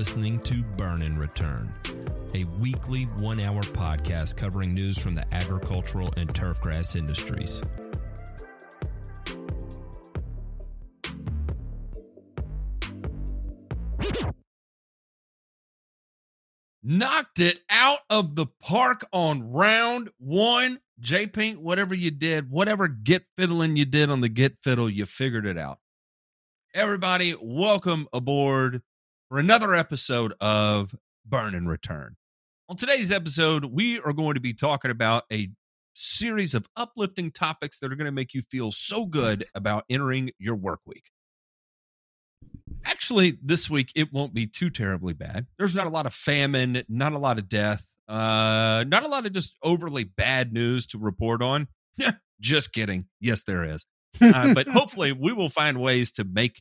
Listening to Burn and Return, a weekly one hour podcast covering news from the agricultural and turfgrass industries. Knocked it out of the park on round one. J Pink, whatever you did, whatever get fiddling you did on the get fiddle, you figured it out. Everybody, welcome aboard for another episode of Burn and Return. On today's episode, we are going to be talking about a series of uplifting topics that are going to make you feel so good about entering your work week. Actually, this week it won't be too terribly bad. There's not a lot of famine, not a lot of death, uh, not a lot of just overly bad news to report on. just kidding. Yes, there is. Uh, but hopefully, we will find ways to make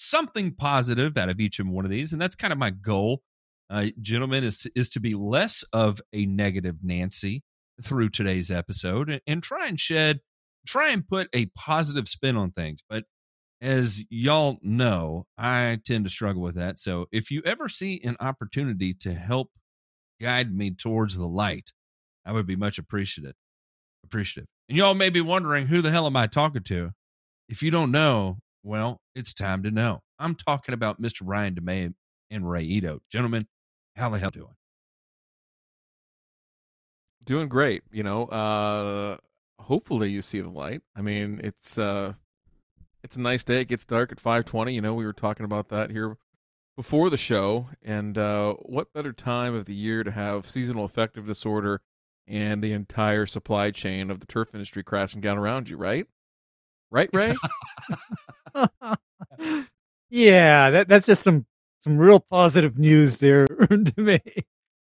something positive out of each and one of these, and that's kind of my goal, uh, gentlemen, is is to be less of a negative Nancy through today's episode and, and try and shed, try and put a positive spin on things. But as y'all know, I tend to struggle with that. So if you ever see an opportunity to help guide me towards the light, I would be much appreciative. Appreciative. And y'all may be wondering, who the hell am I talking to? If you don't know, well, it's time to know. I'm talking about Mr. Ryan DeMay and Ray Ito. Gentlemen, how the hell doing? Doing great. You know, uh hopefully you see the light. I mean, it's uh it's a nice day. It gets dark at 5:20. You know, we were talking about that here before the show and uh what better time of the year to have seasonal affective disorder and the entire supply chain of the turf industry crashing down around you, right? Right, Ray? yeah, that that's just some some real positive news there to me.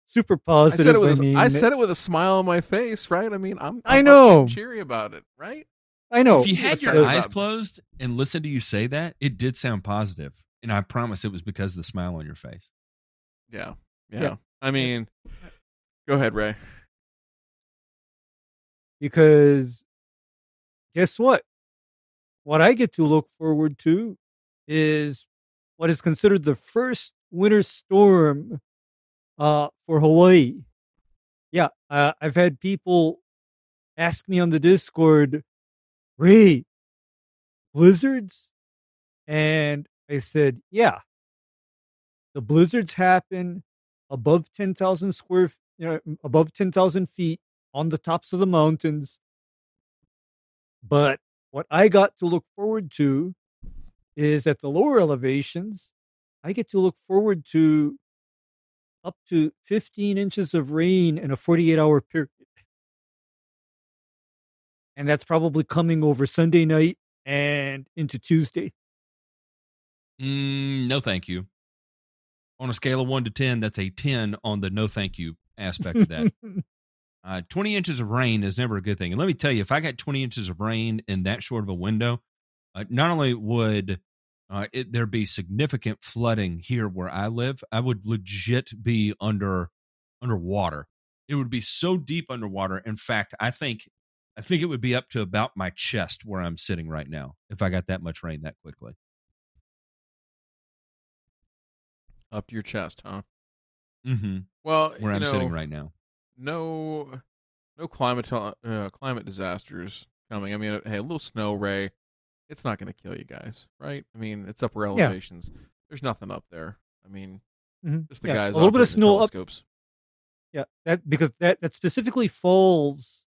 Super positive. I said it with I, mean, I said it with a smile on my face, right? I mean, I'm, I I'm know. cheery about it, right? I know. If you had your eyes closed and listened to you say that, it did sound. And I promise it was because of the smile on your face. Yeah. Yeah. Yeah. I mean, go ahead, Ray. because guess what? What I get to look forward to is what is considered the first winter storm uh, for Hawaii. Yeah, uh, I've had people ask me on the Discord, Ray, blizzards? And I said, yeah. The blizzards happen above 10,000 square, you know, above 10,000 feet on the tops of the mountains. But what I got to look forward to is at the lower elevations, I get to look forward to up to 15 inches of rain in a 48 hour period. And that's probably coming over Sunday night and into Tuesday. Mm, no, thank you. On a scale of one to 10, that's a 10 on the no thank you aspect of that. Uh, 20 inches of rain is never a good thing. And let me tell you, if I got 20 inches of rain in that short of a window, uh, not only would uh, it, there be significant flooding here where I live, I would legit be under underwater. It would be so deep underwater. In fact, I think I think it would be up to about my chest where I'm sitting right now if I got that much rain that quickly. Up to your chest, huh? Mm-hmm. Well, Where you I'm know, sitting right now. No, no climate uh, climate disasters coming. I mean, hey, a little snow, Ray. It's not going to kill you guys, right? I mean, it's upper elevations. There's nothing up there. I mean, Mhm. just the Yeah, guys a little bit of snow up- telescopes. Yeah, that because that that specifically falls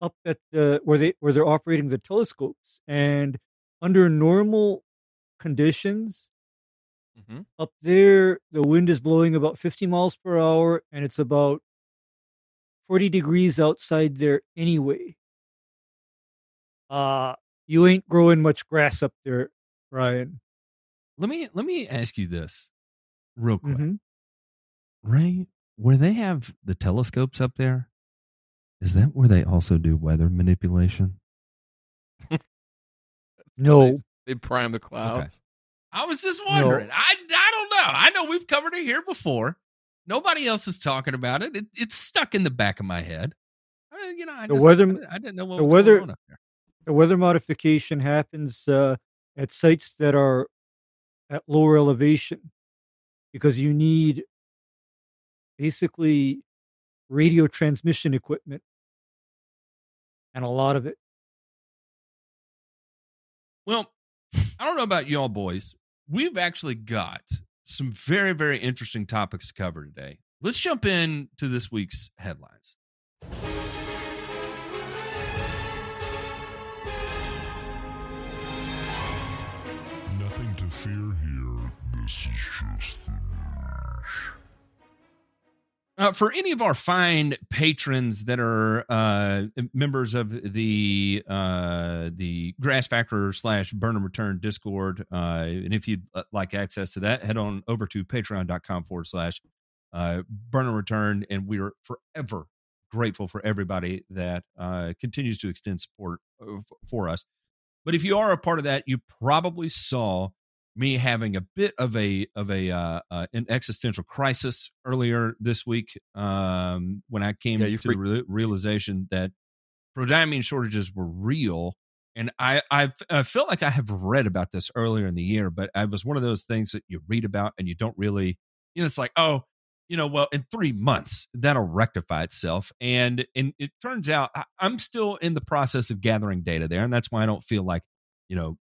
up at the where they where they're operating the telescopes, and under normal conditions, Mhm. up there the wind is blowing about 50 miles per hour, and it's about 40 degrees outside there anyway. Uh, you ain't growing much grass up there, Ryan. Let me let me ask you this real quick. Mhm. Ray, where they have the telescopes up there, is that where they also do weather manipulation? No, They, they prime the clouds. I was just wondering. No. I, I don't know. I know we've covered it here before. Nobody else is talking about it. it it's stuck in the back of my head. I, you know, I The just, weather- I, didn't- I didn't know what the was weather- going on up there. the weather modification happens uh, at sites that are at lower elevation because you need basically radio transmission equipment and a lot of it. Well, I don't know about y'all boys. We've actually got some very, very interesting topics to cover today. Let's jump in to this week's headlines. Uh, for any of our fine patrons that are uh, members of the uh, the Grass Factor slash Burn and Return Discord, uh, and if you'd uh, like access to that, head on over to patreon.com forward slash uh, Burn and Return, and we are forever grateful for everybody that continues to extend support for us. But if you are a part of that, you probably saw me having a bit of a of a uh, uh, an existential crisis earlier this week um, when I came Yeah, to the re- realization that prodiamine shortages were real. And I I've, I feel like I have read about this earlier in the year, but it was one of those things that you read about and you don't really, you know, it's like oh, you know, well, in three months that'll rectify itself. And and it turns out I, I'm still in the process of gathering data there, and that's why I don't feel like you know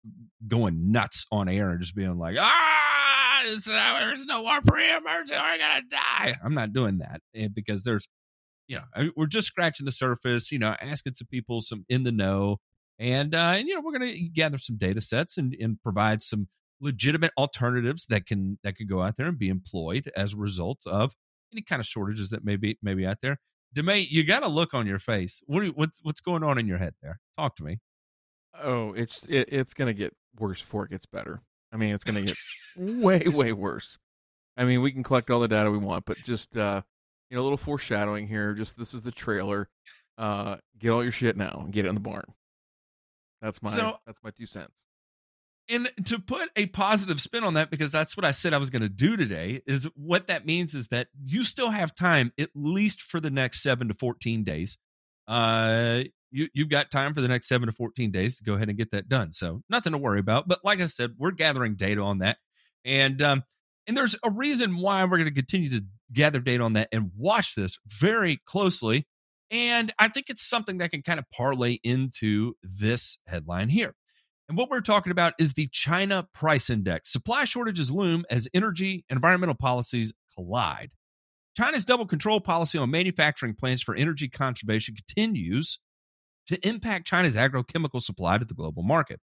going nuts on air and just being like, ah, uh, there's no more pre-emergency, we're gonna die. I'm not doing that and because there's, you know, we're just scratching the surface. You know, asking some people some in the know, and uh, and you know, we're gonna gather some data sets and and provide some legitimate alternatives that can that can go out there and be employed as a result of any kind of shortages that may be maybe out there. Demay, you got a look on your face. What you- what's what's going on in your head there? Talk to me. Oh, it's it, it's gonna get worse before it gets better. I mean, it's gonna get way way worse. I mean, we can collect all the data we want, but just uh, you know, a little foreshadowing here. Just this is the trailer. Uh, get all your shit now and get it in the barn. That's my So- that's my two cents. and to put a positive spin on that because that's what i said i was going to do today is what that means is that you still have time at least for the next 7 to 14 days uh you, you've got time for the next 7 to 14 days to go ahead and get that done. So nothing to worry about but like i said we're gathering data on that. And um and there's a reason why we're going to continue to gather data on that and watch this very closely. And i think it's something that can kind of parlay into this headline here. And what we're talking about is the China Price Index. Supply shortages loom as energy and environmental policies collide. China's double control policy on manufacturing plants for energy conservation continues to impact China's agrochemical supply to the global market.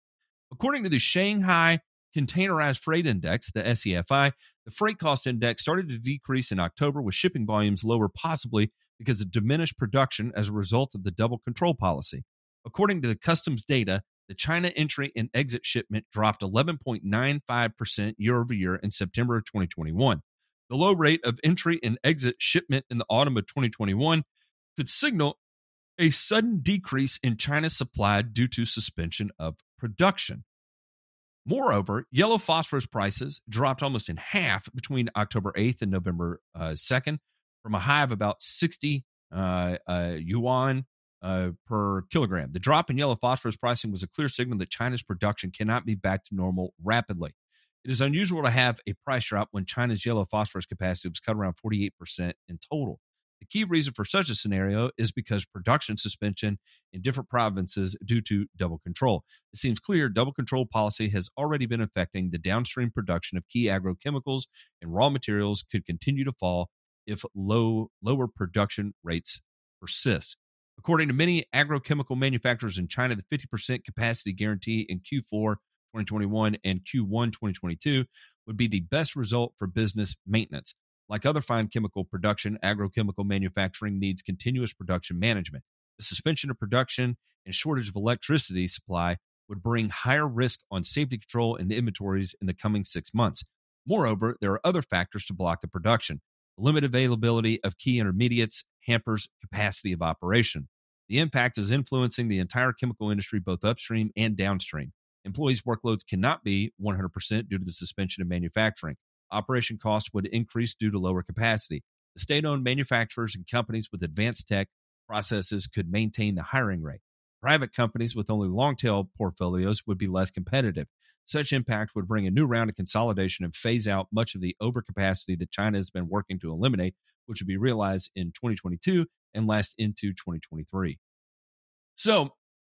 According to the Shanghai Containerized Freight Index, the SEFI, the freight cost index started to decrease in October with shipping volumes lower, possibly because of diminished production as a result of the double control policy. According to the customs data, the China entry and exit shipment dropped 11.95% year over year in September of 2021. The low rate of entry and exit shipment in the autumn of 2021 could signal a sudden decrease in China's supply due to suspension of production. Moreover, yellow phosphorus prices dropped almost in half between October 8th and November uh, 2nd from a high of about 60 uh, uh, yuan uh, per kilogram. The drop in yellow phosphorus pricing was a clear signal that China's production cannot be back to normal rapidly. It is unusual to have a price drop when China's yellow phosphorus capacity was cut around 48% in total. The key reason for such a scenario is because production suspension in different provinces due to double control. It seems clear double control policy has already been affecting the downstream production of key agrochemicals and raw materials could continue to fall if low lower production rates persist. According to many agrochemical manufacturers in China, the 50% capacity guarantee in Q4 2021 and Q1 2022 would be the best result for business maintenance. Like other fine chemical production, agrochemical manufacturing needs continuous production management. The suspension of production and shortage of electricity supply would bring higher risk on safety control and inventories in the coming six months. Moreover, there are other factors to block the production. The limited availability of key intermediates hampers capacity of operation. The impact is influencing the entire chemical industry, both upstream and downstream. Employees' workloads cannot be 100% due to the suspension of manufacturing. Operation costs would increase due to lower capacity. The state owned manufacturers and companies with advanced tech processes could maintain the hiring rate. Private companies with only long tail portfolios would be less competitive. Such impact would bring a new round of consolidation and phase out much of the overcapacity that China has been working to eliminate, which would be realized in 2022 and last into 2023. So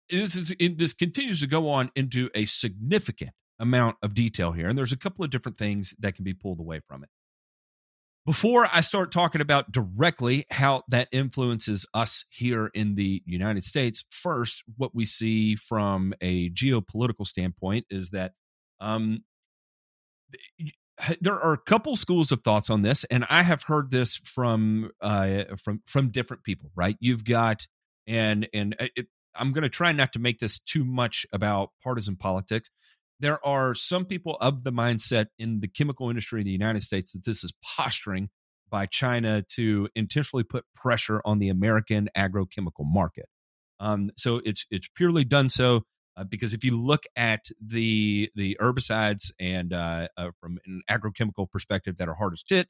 this is this continues to go on into a significant amount of detail here, and there's a couple of different things that can be pulled away from it. Before I start talking about directly how that influences us here in the United States, first, what we see from a geopolitical standpoint is that um, there are a couple schools of thoughts on this, and I have heard this from uh, from from different people. Right? You've got and and uh, it, I'm going to try not to make this too much about partisan politics. There are some people of the mindset in the chemical industry in the United States that this is posturing by China to intentionally put pressure on the American agrochemical market. Um, so it's it's purely done so uh, because if you look at the the herbicides and uh, uh, from an agrochemical perspective that are hardest hit,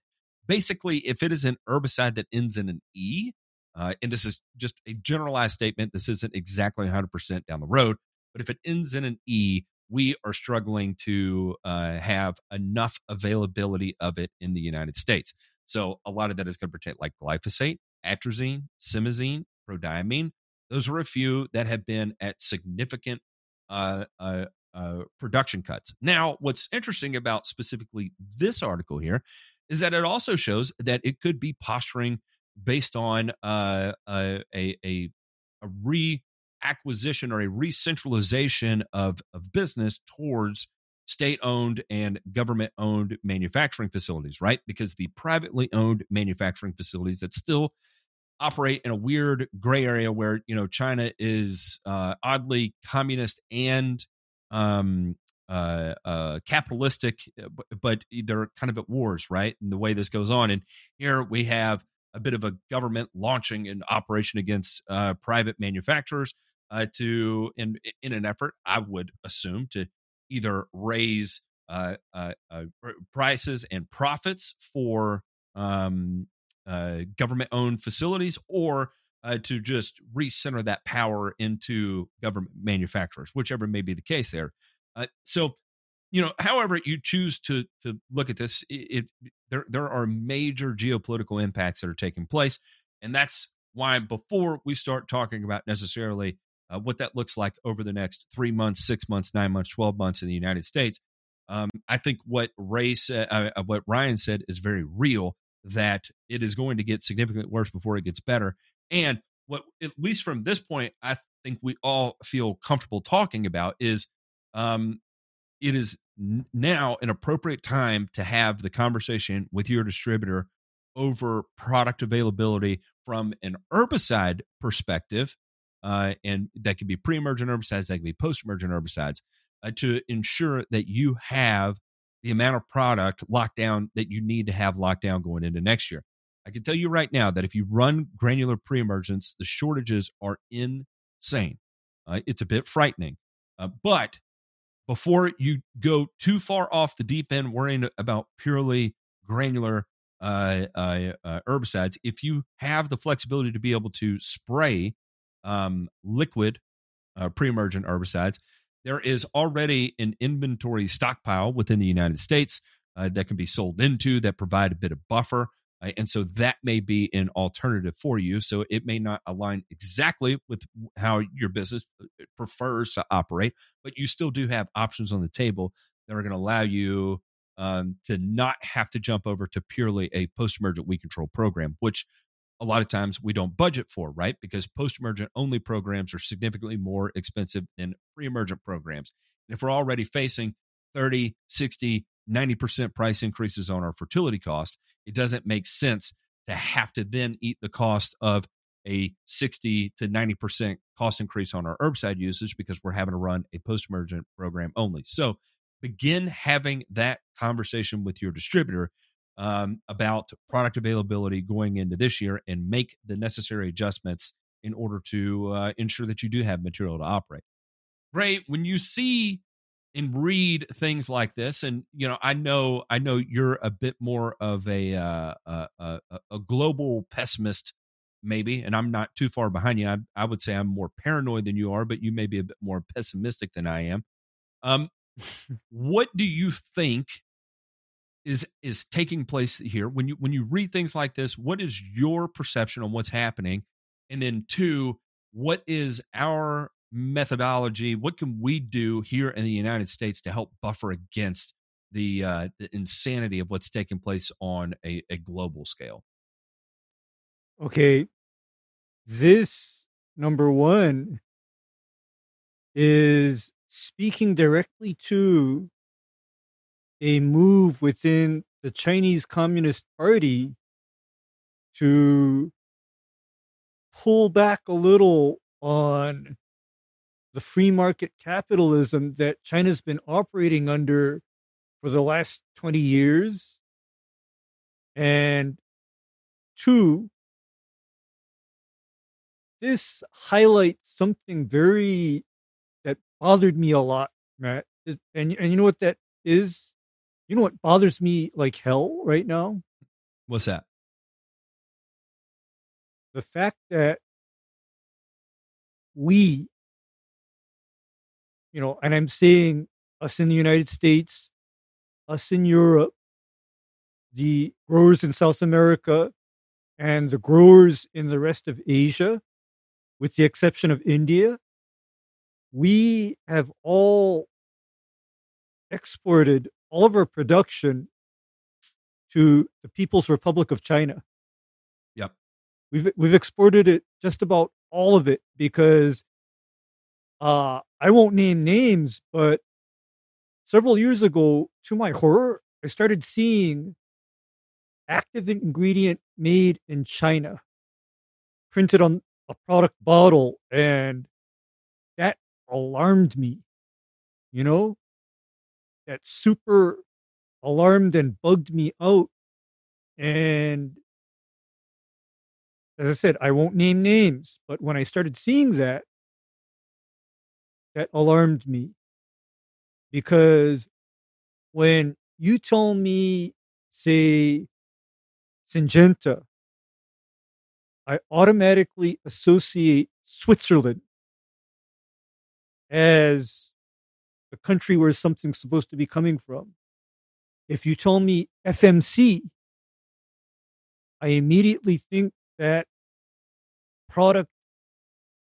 basically if it is an herbicide that ends in an E, uh, and this is just a generalized statement. This isn't exactly 100% down the road, but if it ends in an E, we are struggling to uh, have enough availability of it in the United States. So a lot of that is going to protect like glyphosate, atrazine, simazine, prodiamine. Those are a few that have been at significant uh, uh, uh, production cuts. Now, what's interesting about specifically this article here is that it also shows that it could be posturing based on uh, a, a, a reacquisition or a re-centralization of, of business towards state-owned and government-owned manufacturing facilities, right? Because the privately owned manufacturing facilities that still operate in a weird gray area where you know China is uh, oddly communist and um, uh, uh, capitalistic, uh, but they're kind of at wars, right? And the way this goes on, and here we have a bit of a government launching an operation against uh, private manufacturers uh, to in in an effort, I would assume, to either raise uh, uh, uh prices and profits for um, uh, government-owned facilities, or to just recenter that power into government manufacturers, whichever may be the case there. so you know, however you choose to to look at this, it, it, there there are major geopolitical impacts that are taking place, and that's why before we start talking about necessarily uh, what that looks like over the next three months, six months, nine months, twelve months in the United States, um, I think what Ray said, uh, uh what Ryan said, is very real. That it is going to get significantly worse before it gets better, and what at least from this point, I think we all feel comfortable talking about is um, it is now an appropriate time to have the conversation with your distributor over product availability from an herbicide perspective, uh, and that could be pre-emergent herbicides, that could be post-emergent herbicides, uh, to ensure that you have the amount of product locked down that you need to have locked down going into next year. I can tell you right now that if you run granular pre-emergence, the shortages are insane. Uh, it's a bit frightening, uh, but before you go too far off the deep end worrying about purely granular uh, uh, uh, herbicides, if you have the flexibility to be able to spray um, liquid uh, pre-emergent herbicides, there is already an inventory stockpile within the United States uh, that can be sold into that provide a bit of buffer. Uh, and so that may be an alternative for you. So it may not align exactly with how your business uh, prefers to operate, but you still do have options on the table that are going to allow you um, to not have to jump over to purely a post emergent weed control program, which a lot of times we don't budget for, right? Because post emergent only programs are significantly more expensive than pre emergent programs. And if we're already facing 30, 60, 90% price increases on our fertility cost, it doesn't make sense to have to then eat the cost of a 60 to 90% cost increase on our herbicide usage because we're having to run a post emergent program only. So begin having that conversation with your distributor um, about product availability going into this year and make the necessary adjustments in order to uh, ensure that you do have material to operate. Ray, when you see and read things like this, and you know, I know, I know you're a bit more of a uh, a, a, a global pessimist, maybe, and I'm not too far behind you. I, I would say I'm more paranoid than you are, but you may be a bit more pessimistic than I am. Um, what do you think is is taking place here when you when you read things like this what is your perception on what's happening? And then two what is our methodology? What can we do here in the united states to help buffer against the uh the insanity of what's taking place on a, a global scale? Okay. This number one is speaking directly to a move within the Chinese Communist Party to pull back a little on the free market capitalism that China's been operating under for the last 20 years. And two, this highlights something very that bothered me a lot, Matt. And and you know what that is? You know what bothers me like hell right now? what's that The fact that we, you know, and I'm saying us in the United States, us in Europe, the growers in South America, and the growers in the rest of Asia, with the exception of India, we have all exported all of our production to the People's Republic of China. Yep. We've we've exported it just about all of it because uh I won't name names, but several years ago, to my horror, I started seeing active ingredient made in China printed on a product bottle and that alarmed me. You know? That super alarmed and bugged me out. And as I said, I won't name names, but when I started seeing that, that alarmed me. Because when you tell me, say, Syngenta, I automatically associate Switzerland as the country where something's supposed to be coming from. If you tell me FMC, I immediately think that product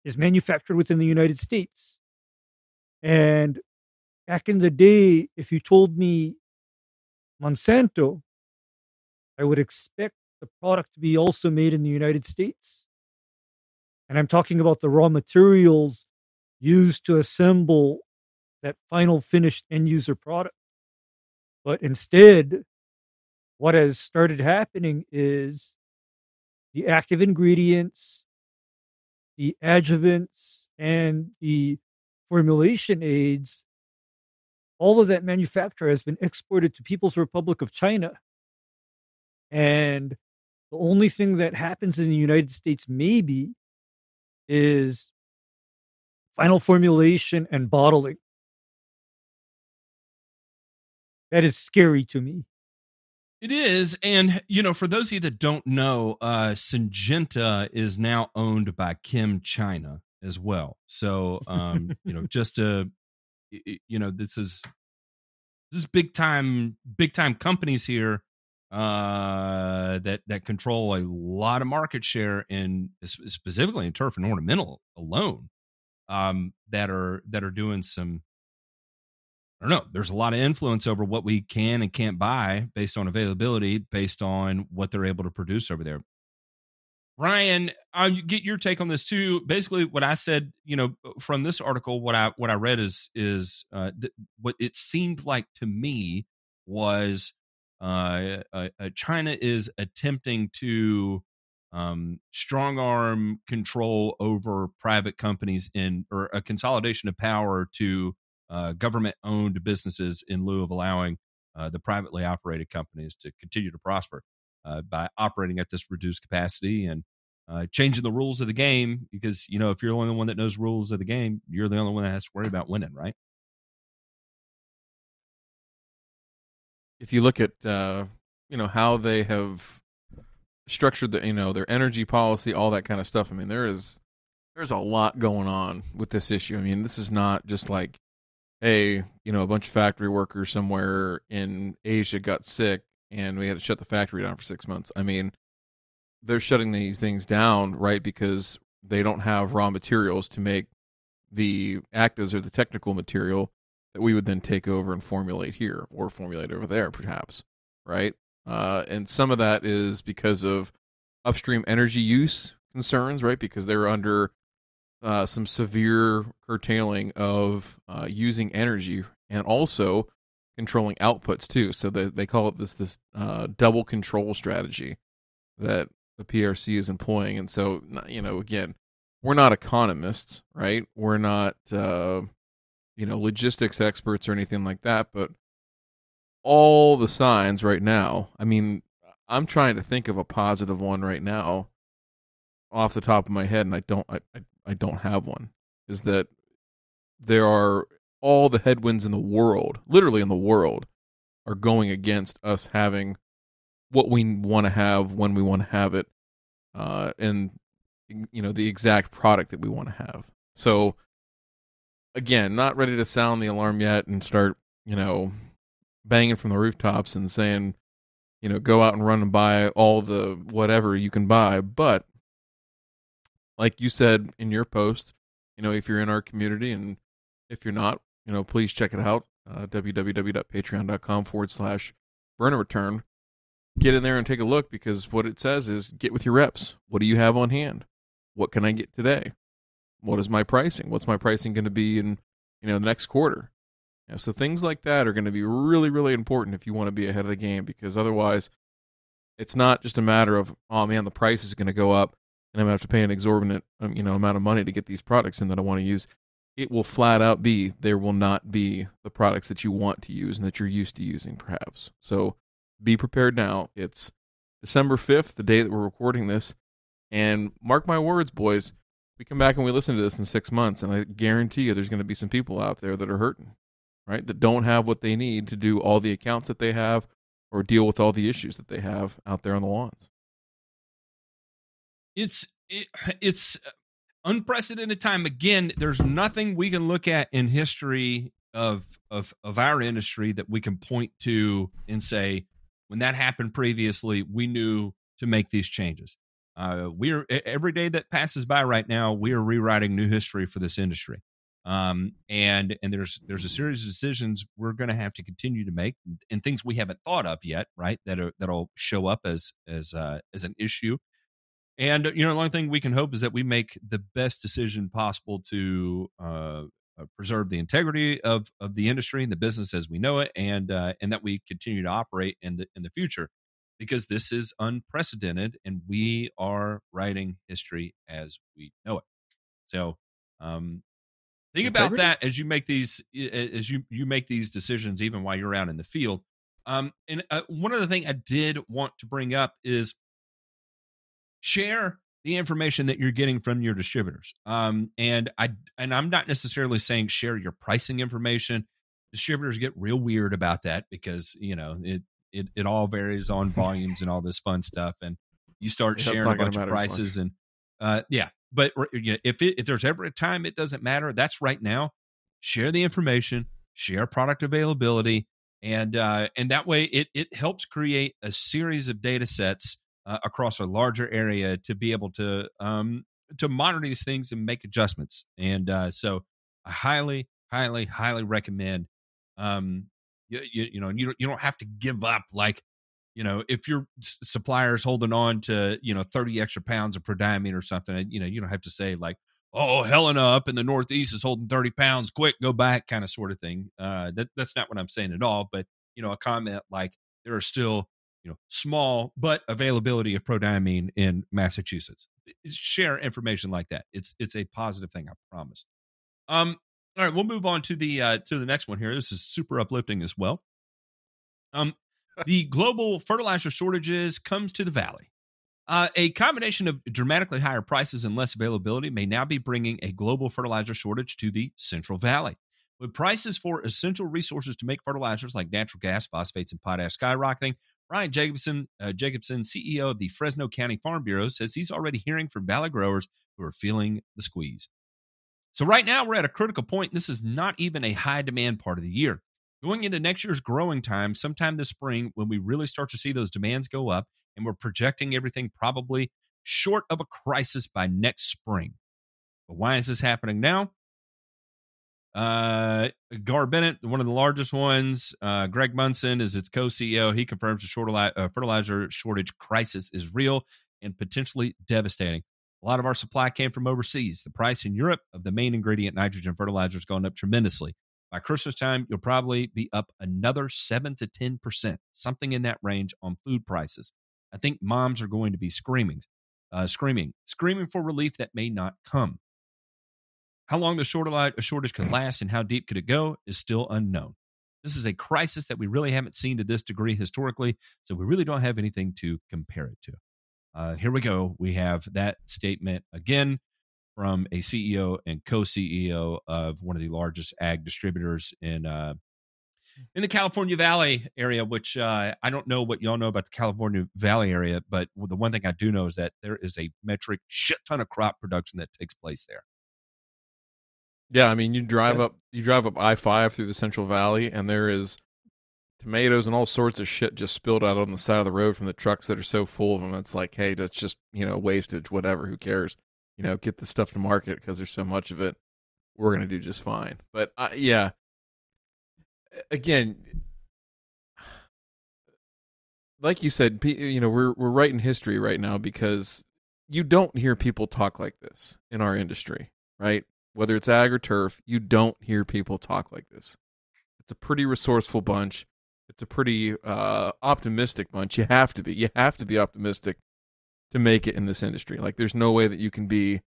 is manufactured within the United States. And back in the day, if you told me Monsanto, I would expect the product to be also made in the United States. And I'm talking about the raw materials used to assemble that final finished end user product. But instead, what has started happening is the active ingredients, the adjuvants, and the formulation aids, all of that manufacture has been exported to People's Republic of China. And the only thing that happens in the United States, maybe, is final formulation and bottling. That is scary to me. It is, and you know, for those of you that don't know, uh, Syngenta is now owned by ChemChina as well. So, um, you know, just y- you know, this is this is big time, big time companies here uh, that that control a lot of market share in specifically in turf and ornamental alone. Um, that are that are doing some I don't know. There's a lot of influence over what we can and can't buy based on availability, based on what they're able to produce over there. Ryan, I get your take on this too. Basically, what I said, you know, from this article, what I what I read is is uh, th- what it seemed like to me was uh, uh, uh, China is attempting to um, strong arm control over private companies in or a consolidation of power to uh, government owned businesses in lieu of allowing uh, the privately operated companies to continue to prosper uh, by operating at this reduced capacity and uh, changing the rules of the game because you know if you're the only one that knows rules of the game you're the only one that has to worry about winning right if you look at uh, you know how they have structured the you know their energy policy, all that kind of stuff. I mean, there is there's a lot going on with this issue. I mean, this is not just like, hey, you know, a bunch of factory workers somewhere in Asia got sick and we had to shut the factory down for six months. I mean, they're shutting these things down right because they don't have raw materials to make the actives or the technical material that we would then take over and formulate here or formulate over there, perhaps, right? Uh, and some of that is because of upstream energy use concerns, right? Because they're under uh, some severe curtailing of uh, using energy and also controlling outputs too. So they they call it this this uh, double control strategy that the PRC is employing. And so you know, again, we're not economists, right? We're not uh, you know logistics experts or anything like that, but all the signs right now. I mean, I'm trying to think of a positive one right now off the top of my head and I don't I, I, I don't have one. Is that there are all the headwinds in the world, literally in the world, are going against us having what we want to have when we want to have it, uh, and you know the exact product that we want to have. So again, not ready to sound the alarm yet and start you know banging from the rooftops and saying, you know, go out and run and buy all the whatever you can buy. But like you said in your post, you know, if you're in our community and if you're not, you know, please check it out. Uh, www.patreon.com forward slash burn a return. Get in there and take a look because what it says is get with your reps. What do you have on hand? What can I get today? What is my pricing? What's my pricing going to be in, you know, the next quarter? You know, so things like that are going to be really, really important if you want to be ahead of the game because otherwise, it's not just a matter of oh man, the price is going to go up and I'm to have to pay an exorbitant um, you know amount of money to get these products in that I want to use. It will flat out be there will not be the products that you want to use and that you're used to using, perhaps. So be prepared now. It's December 5th, the day that we're recording this. And mark my words, boys, we come back and we listen to this in six months, and I guarantee you there's going to be some people out there that are hurting right? That don't have what they need to do all the accounts that they have or deal with all the issues that they have out there on the lawns. It's it, it's unprecedented time. Again, there's nothing we can look at in history of of of our industry that we can point to and say when that happened previously, we knew to make these changes. Uh, we're every day that passes by right now, we are rewriting new history for this industry um, and and there's there's a series of decisions we're going to have to continue to make and things we haven't thought of yet right that are that'll show up as as uh, as an issue and you know the only thing we can hope is that we make the best decision possible to uh, uh, preserve the integrity of of the industry and the business as we know it and uh, and that we continue to operate in the in the future because this is unprecedented and we are writing history as we know it so um, Think about that as you make these as you you make these decisions, even while you're out in the field. Um, and uh, one other thing I did want to bring up is share the information that you're getting from your distributors. Um, and I and I'm not necessarily saying share your pricing information. Distributors get real weird about that because you know it it, it all varies on volumes and all this fun stuff, and you start sharing a bunch of prices and uh, yeah, but if it, if there's ever a time it doesn't matter, that's right now. Share the information, share product availability, and uh, and that way it it helps create a series of data sets uh, across a larger area to be able to um, to monitor these things and make adjustments. And uh, so, I highly, highly, highly recommend. Um, you, you, you know, you don't, you don't have to give up like you know, if your supplier is holding on to, you know, 30 extra pounds of per prodiamine or something, you know, you don't have to say like, oh, Helena up in the Northeast is holding 30 pounds, quick, go back kind of sort of thing. Uh, that, that's not what I'm saying at all. But, you know, a comment like there are still you know small but availability of prodiamine in Massachusetts. Share information like that. It's it's a positive thing. I promise. Um. All right, we'll move on to the uh, to the next one here. This is super uplifting as well. Um, the global fertilizer shortages comes to the valley. Uh, a combination of dramatically higher prices and less availability may now be bringing a global fertilizer shortage to the Central Valley. With prices for essential resources to make fertilizers like natural gas, phosphates, and potash skyrocketing, Ryan Jacobsen, uh, Jacobsen, CEO of the Fresno County Farm Bureau, says he's already hearing from valley growers who are feeling the squeeze. So, right now, we're at a critical point. This is not even a high demand part of the year. Going into next year's growing time, sometime this spring, when we really start to see those demands go up, and we're projecting everything probably short of a crisis by next spring. But why is this happening now? Uh, Gar Bennett, one of the largest ones, uh, Greg Munson is its co-CEO. He confirms the uh, fertilizer shortage crisis is real and potentially devastating. A lot of our supply came from overseas. The price in Europe of the main ingredient, nitrogen fertilizer, has gone up tremendously. By Christmas time, you'll probably be up another 7 to 10%, something in that range on food prices. I think moms are going to be screaming, uh, screaming, screaming for relief that may not come. How long the shortage could last and how deep could it go is still unknown. This is a crisis that we really haven't seen to this degree historically, so we really don't have anything to compare it to. Uh, here we go. We have that statement again from a CEO and co-CEO of one of the largest ag distributors in uh, in the California Valley area. Which uh, I don't know what y'all know about the California Valley area, but the one thing I do know is that there is a metric shit ton of crop production that takes place there. Yeah, I mean, you drive up you drive up I five through the Central Valley, and there is tomatoes and all sorts of shit just spilled out on the side of the road from the trucks that are so full of them. It's like, hey, that's just you know wastage, whatever. Who cares? you know, get the stuff to market because there's so much of it. We're going to do just fine. But uh, yeah, again, like you said, you know, we're we're writing history right now because you don't hear people talk like this in our industry, right? Whether it's ag or turf, you don't hear people talk like this. It's a pretty resourceful bunch. It's a pretty uh, optimistic bunch. You have to be. You have to be optimistic to make it in this industry. Like there's no way that you can be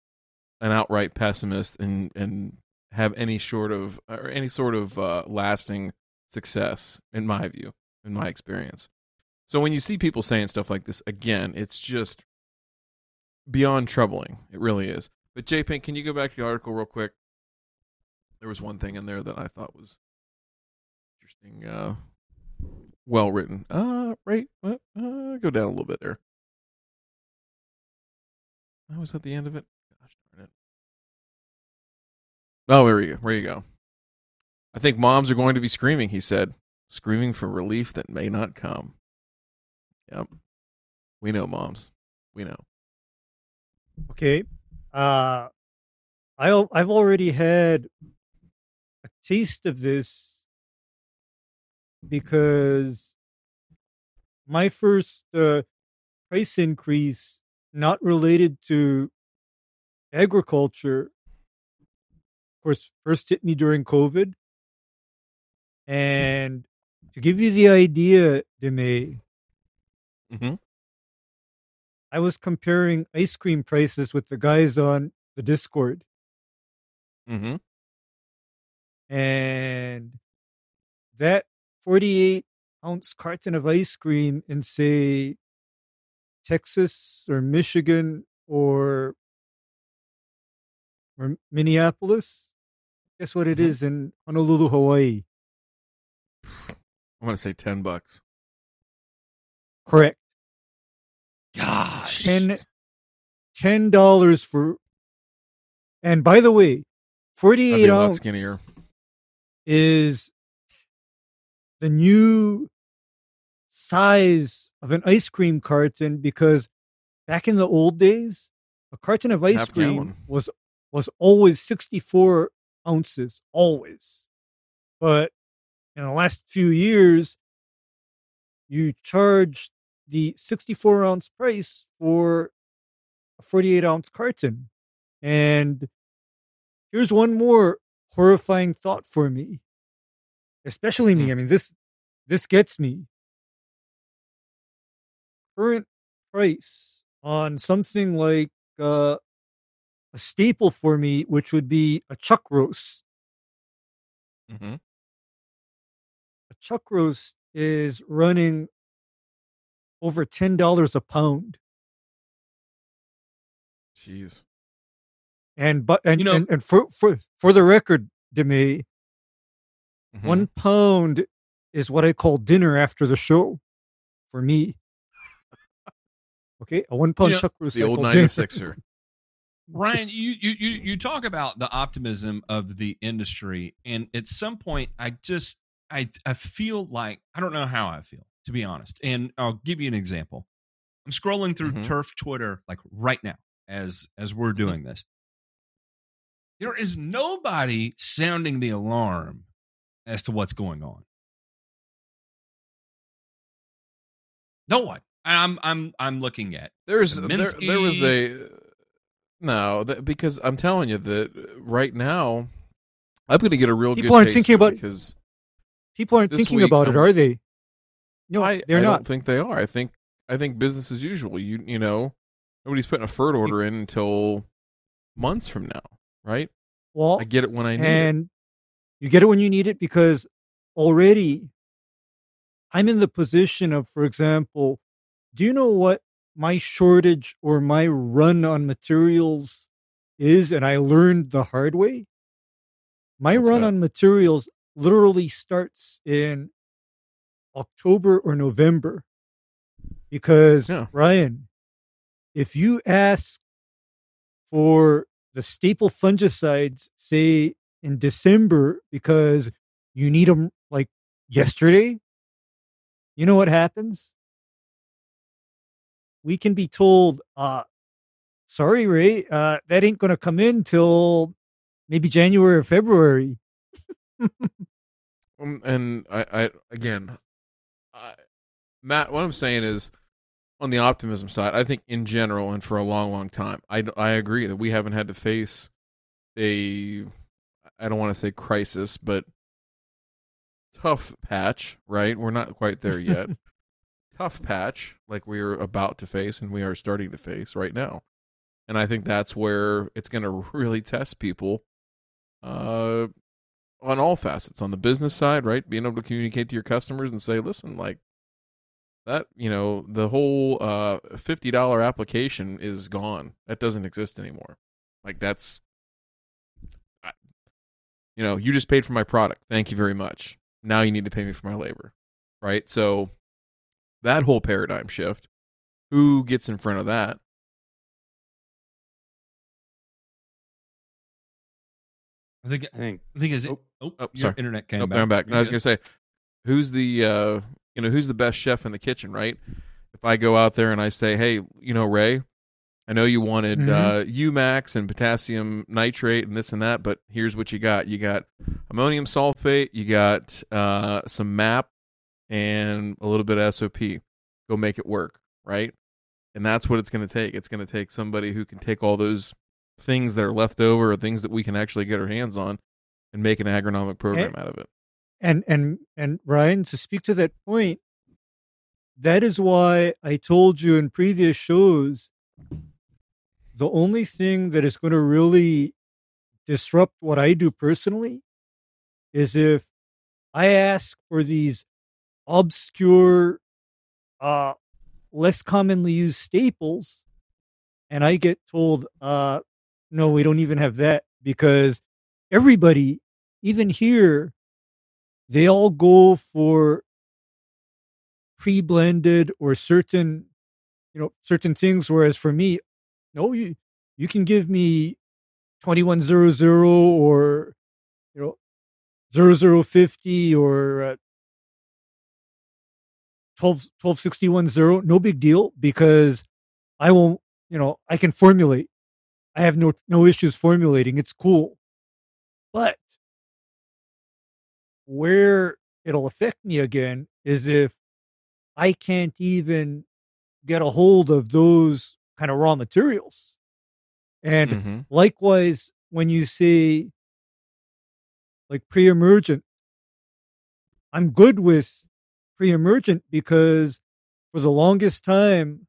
an outright pessimist and and have any sort of or any sort of uh, lasting success in my view, in my experience. So when you see people saying stuff like this again, it's just beyond troubling. It really is. But J Pink, can you go back to the article real quick? There was one thing in there that I thought was interesting, uh, well written. Uh, right, uh, go down a little bit there. I was at the end of it. Gosh darn it. Oh, there you go. Where you go. I think moms are going to be screaming, he said, screaming for relief that may not come. Yep. We know, moms. We know. Okay. Uh, I I've already had a taste of this because my first uh, price increase not related to agriculture. Of course, first hit me during COVID. And to give you the idea, Deme, mm-hmm. I was comparing ice cream prices with the guys on the Discord. Mm-hmm. And that 48 ounce carton of ice cream in, say, Texas or Michigan or or Minneapolis. Guess what it Mhm. is in Honolulu, Hawaii? I'm going to say 10 bucks. Correct. Gosh. Ten ten dollars for. And by the way, I'd forty be eight a lot ounce skinnier. is the new size of an ice cream carton because back in the old days, a carton of ice Half cream gallon. was was always 64 ounces, always. But in the last few years, you charge the 64 ounce price for a 48 ounce carton. And here's one more horrifying thought for me, especially me. Hmm. I mean, this this gets me. current price on something like uh, a staple for me, which would be a chuck roast. hmm A chuck roast is running over ten dollars a pound, Jeez. and but and You know- and, and for for for the record, Demi, Mhm. one pound is what I call dinner after the show, for me. Okay, a one pound know, chuck roast. the old dinner. 96er. Ryan, you, you you you talk about the optimism of the industry, and at some point, I just I I feel like I don't know how I feel to be honest, and I'll give you an example. I'm scrolling through Mhm. Turf Twitter like right now as as we're mm-hmm. doing this. There is nobody sounding the alarm as to what's going on. No one. I'm I'm I'm looking at There's uh, there, there was a uh, no that, because I'm telling you that uh, right now I'm going to get a real People good aren't thinking about- because People aren't thinking week, about it, I'm- are they? No, I, they're I not. don't think they are. I think I think business as usual. You you know nobody's putting a fur order in until months from now, right? Well, I get it when I need it. and you get it when you need it because already I'm in the position of, for example, do you know what my shortage or my run on materials is? And I learned the hard way. My What's run that? on materials literally starts in October or November because Yeah. Ryan, if you ask for the staple fungicides, say in December, because you need them like yesterday, you know what happens? We can be told, uh, sorry, Ray, uh, that ain't going to come in till maybe January or February. Um, and I, I again, I, Matt, what I'm saying is, on the optimism side, I think in general and for a long, long time, I, I agree that we haven't had to face a, I don't want to say crisis, but tough patch. Right, we're not quite there yet. tough patch like we are about to face and we are starting to face right now, and I think that's where it's going to really test people. Uh, on all facets on the business side right? Being able to communicate to your customers and say listen like that you know the whole uh $50 application is gone. That doesn't exist anymore. Like that's I, you know you just paid for my product. Thank you very much. Now you need to pay me for my labor. Right? So that whole paradigm shift who gets in front of that I think I think I think is it. Oh, Oh, oh, your sorry. internet came Nope, back. I'm back. No, I was gonna say, who's the uh, you know who's the best chef in the kitchen, right? If I go out there and I say, hey, you know, Ray, I know you wanted Mhm. uh, UMAXX and potassium nitrate and this and that, but here's what you got: you got ammonium sulfate, you got uh, some MAP, and a little bit of SOP. Go make it work, right? And that's what it's going to take. It's going to take somebody who can take all those things that are left over or things that we can actually get our hands on and make an agronomic program out of it. and and and Ryan to speak to that point that is why I told you in previous shows the only thing that is going to really disrupt what I do personally is if I ask for these obscure uh less commonly used staples and I get told uh no we don't even have that because everybody even here they all go for pre-blended or certain you know certain things whereas for me no you you can give me 2100 or you know 0050 or uh, 12 12610 no big deal because i won't you know i can formulate i have no no issues formulating it's cool but where it'll affect me again is if I can't even get a hold of those kind of raw materials. And Mhm. likewise, when you say like pre emergent, I'm good with pre emergent because for the longest time,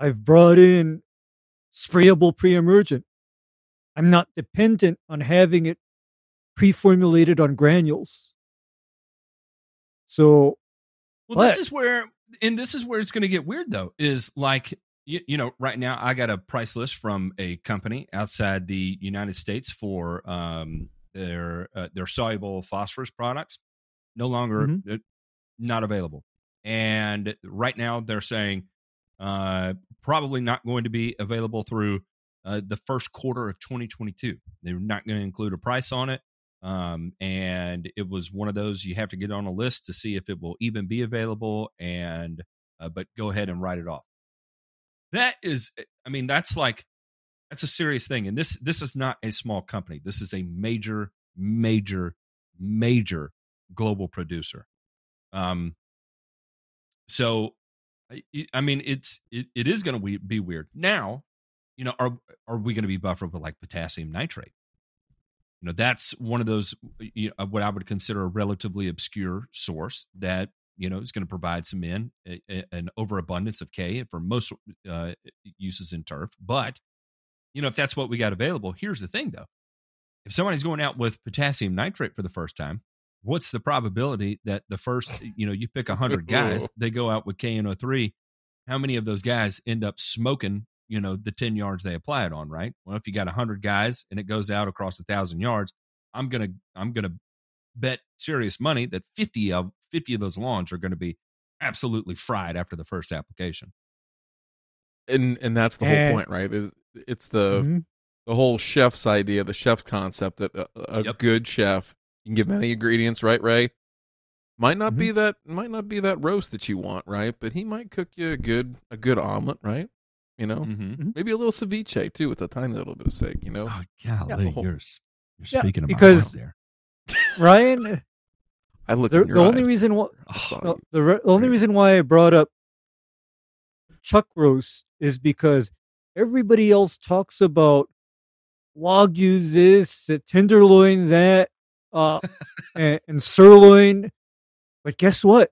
I've brought in sprayable pre emergent. I'm not dependent on having it pre formulated on granules. So, Well, But- this is where, and this is where it's going to get weird, though. Is like, you, you know, right now I got a price list from a company outside the United States for um, their uh, their soluble phosphorus products. No longer, Mhm. uh, not available. And right now they're saying uh, probably not going to be available through uh, the first quarter of 2022. They're not going to include a price on it. Um, and it was one of those you have to get on a list to see if it will even be available. And uh, but go ahead and write it off. That is, I mean, that's like that's a serious thing. And this this is not a small company. This is a major, major, major global producer. Um, so I, I mean, it's it, it is going to be weird. Now, you know, are are we going to be buffered with like potassium nitrate? You know, that's one of those you know, what I would consider a relatively obscure source that you know is going to provide some in a, a, an overabundance of K for most uh, uses in turf. But you know, if that's what we got available, here's the thing though: if somebody's going out with potassium nitrate for the first time, what's the probability that the first you know you pick 100 guys they go out with kno3 how many of those guys end up smoking you know the 10 yards they apply it on right well if you got 100 guys and it goes out across a thousand yards i'm gonna i'm gonna bet serious money that 50 of 50 of those lawns are going to be absolutely fried after the first application and and that's the whole And- point, right? Is it's the Mhm. the whole chef's idea, the chef concept that a, a Yep. good chef you can give many ingredients, right, Ray? Might not Mm-hmm. be that might not be that roast that you want, right? But he might cook you a good a good omelet, right? You know, mm-hmm. maybe a little ceviche too, with a tiny little bit of steak. You know, oh golly Yeah. you're, you're Yeah, speaking of because- my heart Ryan, I looked the, in your the only eyes. reason why I the, the, the only reason why I brought up chuck roast is because everybody else talks about wagyu this, uh, tenderloin that, uh, and, and sirloin. But guess what?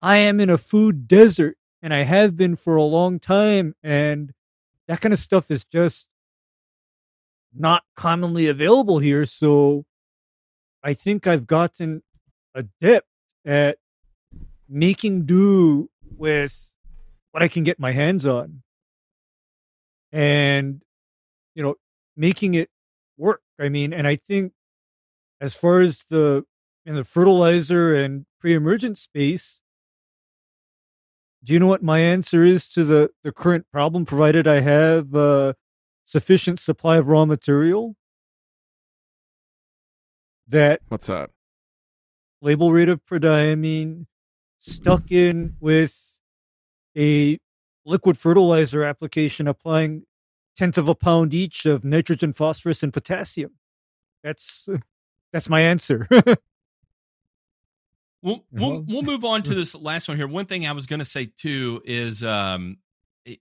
I am in a food desert, and I have been for a long time, and that kind of stuff is just not commonly available here. So I think I've gotten adept at making do with what I can get my hands on. And, you know, making it work. I mean, and I think as far as the in the fertilizer and pre-emergent space, do you know what my answer is to the, the current problem, provided I have uh, sufficient supply of raw material? That What's that? label rate of prodiamine stuck in with a liquid fertilizer application applying tenth of a pound each of nitrogen, phosphorus, and potassium. That's that's my answer. We'll we'll we'll move on to this last one here. One thing I was going to say too is um, it-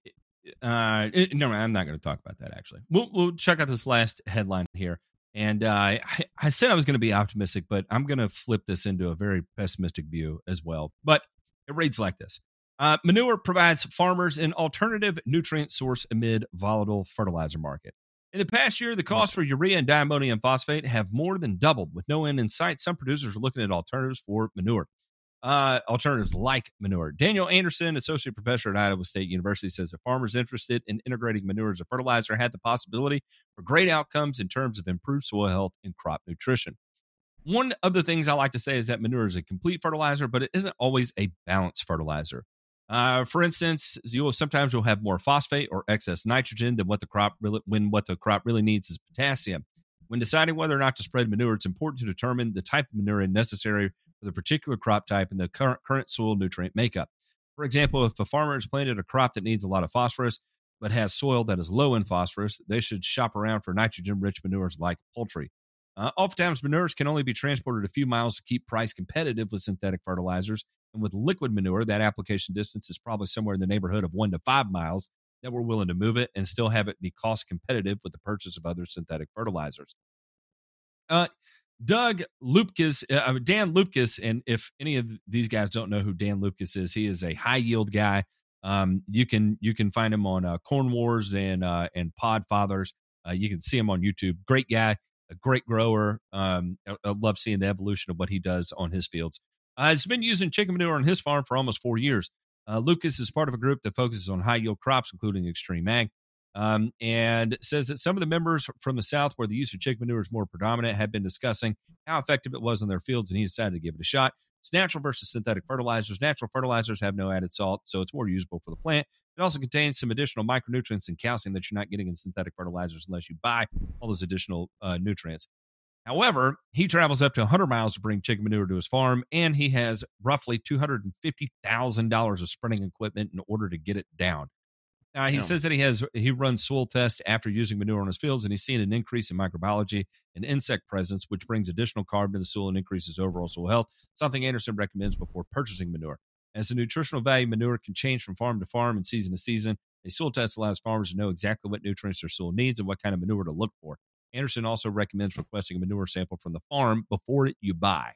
uh, it- no, I'm not going to talk about that actually. We'll we'll check out this last headline here. And uh, I I said I was going to be optimistic, but I'm going to flip this into a very pessimistic view as well. But it reads like this: uh, Manure provides farmers an alternative nutrient source amid volatile fertilizer market. In the past year, the costs for urea and diammonium phosphate have more than doubled. With no end in sight, some producers are looking at alternatives for manure. Uh, alternatives like manure. Daniel Anderson, associate professor at Iowa State University, says that farmers interested in integrating manure as a fertilizer had the possibility for great outcomes in terms of improved soil health and crop nutrition. One of the things I like to say is that manure is a complete fertilizer, but it isn't always a balanced fertilizer. Uh, for instance, you'll sometimes you'll have more phosphate or excess nitrogen than what the crop really when what the crop really needs is potassium. When deciding whether or not to spread manure, it's important to determine the type of manure necessary for the particular crop type and the current current soil nutrient makeup. For example, if a farmer has planted a crop that needs a lot of phosphorus but has soil that is low in phosphorus, they should shop around for nitrogen-rich manures like poultry. Uh, oftentimes, manures can only be transported a few miles to keep price competitive with synthetic fertilizers. And with liquid manure, that application distance is probably somewhere in the neighborhood of one to five miles that we're willing to move it and still have it be cost competitive with the purchase of other synthetic fertilizers. Uh, Doug Luepkes, uh, Dan Luepkes, and if any of these guys don't know who Dan Luepkes is, he is a high yield guy. Um, you can you can find him on uh, Corn Wars and uh, and Pod Fathers. Uh, you can see him on YouTube. Great guy, a great grower. Um, I, I love seeing the evolution of what he does on his fields. Uh, he's been using chicken manure on his farm for almost four years. Uh, Luepkes is part of a group that focuses on high yield crops, including extreme ag, um, and says that some of the members from the South, where the use of chicken manure is more predominant, have been discussing how effective it was on their fields, and he decided to give it a shot. It's natural versus synthetic fertilizers. Natural fertilizers have no added salt, so it's more usable for the plant. It also contains some additional micronutrients and calcium that you're not getting in synthetic fertilizers unless you buy all those additional uh, nutrients. However, he travels up to 100 miles to bring chicken manure to his farm, and he has roughly $250,000 of spreading equipment in order to get it down. Now, he says that he has he runs soil tests after using manure on his fields, and he's seen an increase in microbiology and insect presence, which brings additional carbon to the soil and increases overall soil health. Something Anderson recommends before purchasing manure. As the nutritional value manure can change from farm to farm and season to season, a soil test allows farmers to know exactly what nutrients their soil needs and what kind of manure to look for. Anderson also recommends requesting a manure sample from the farm before you buy.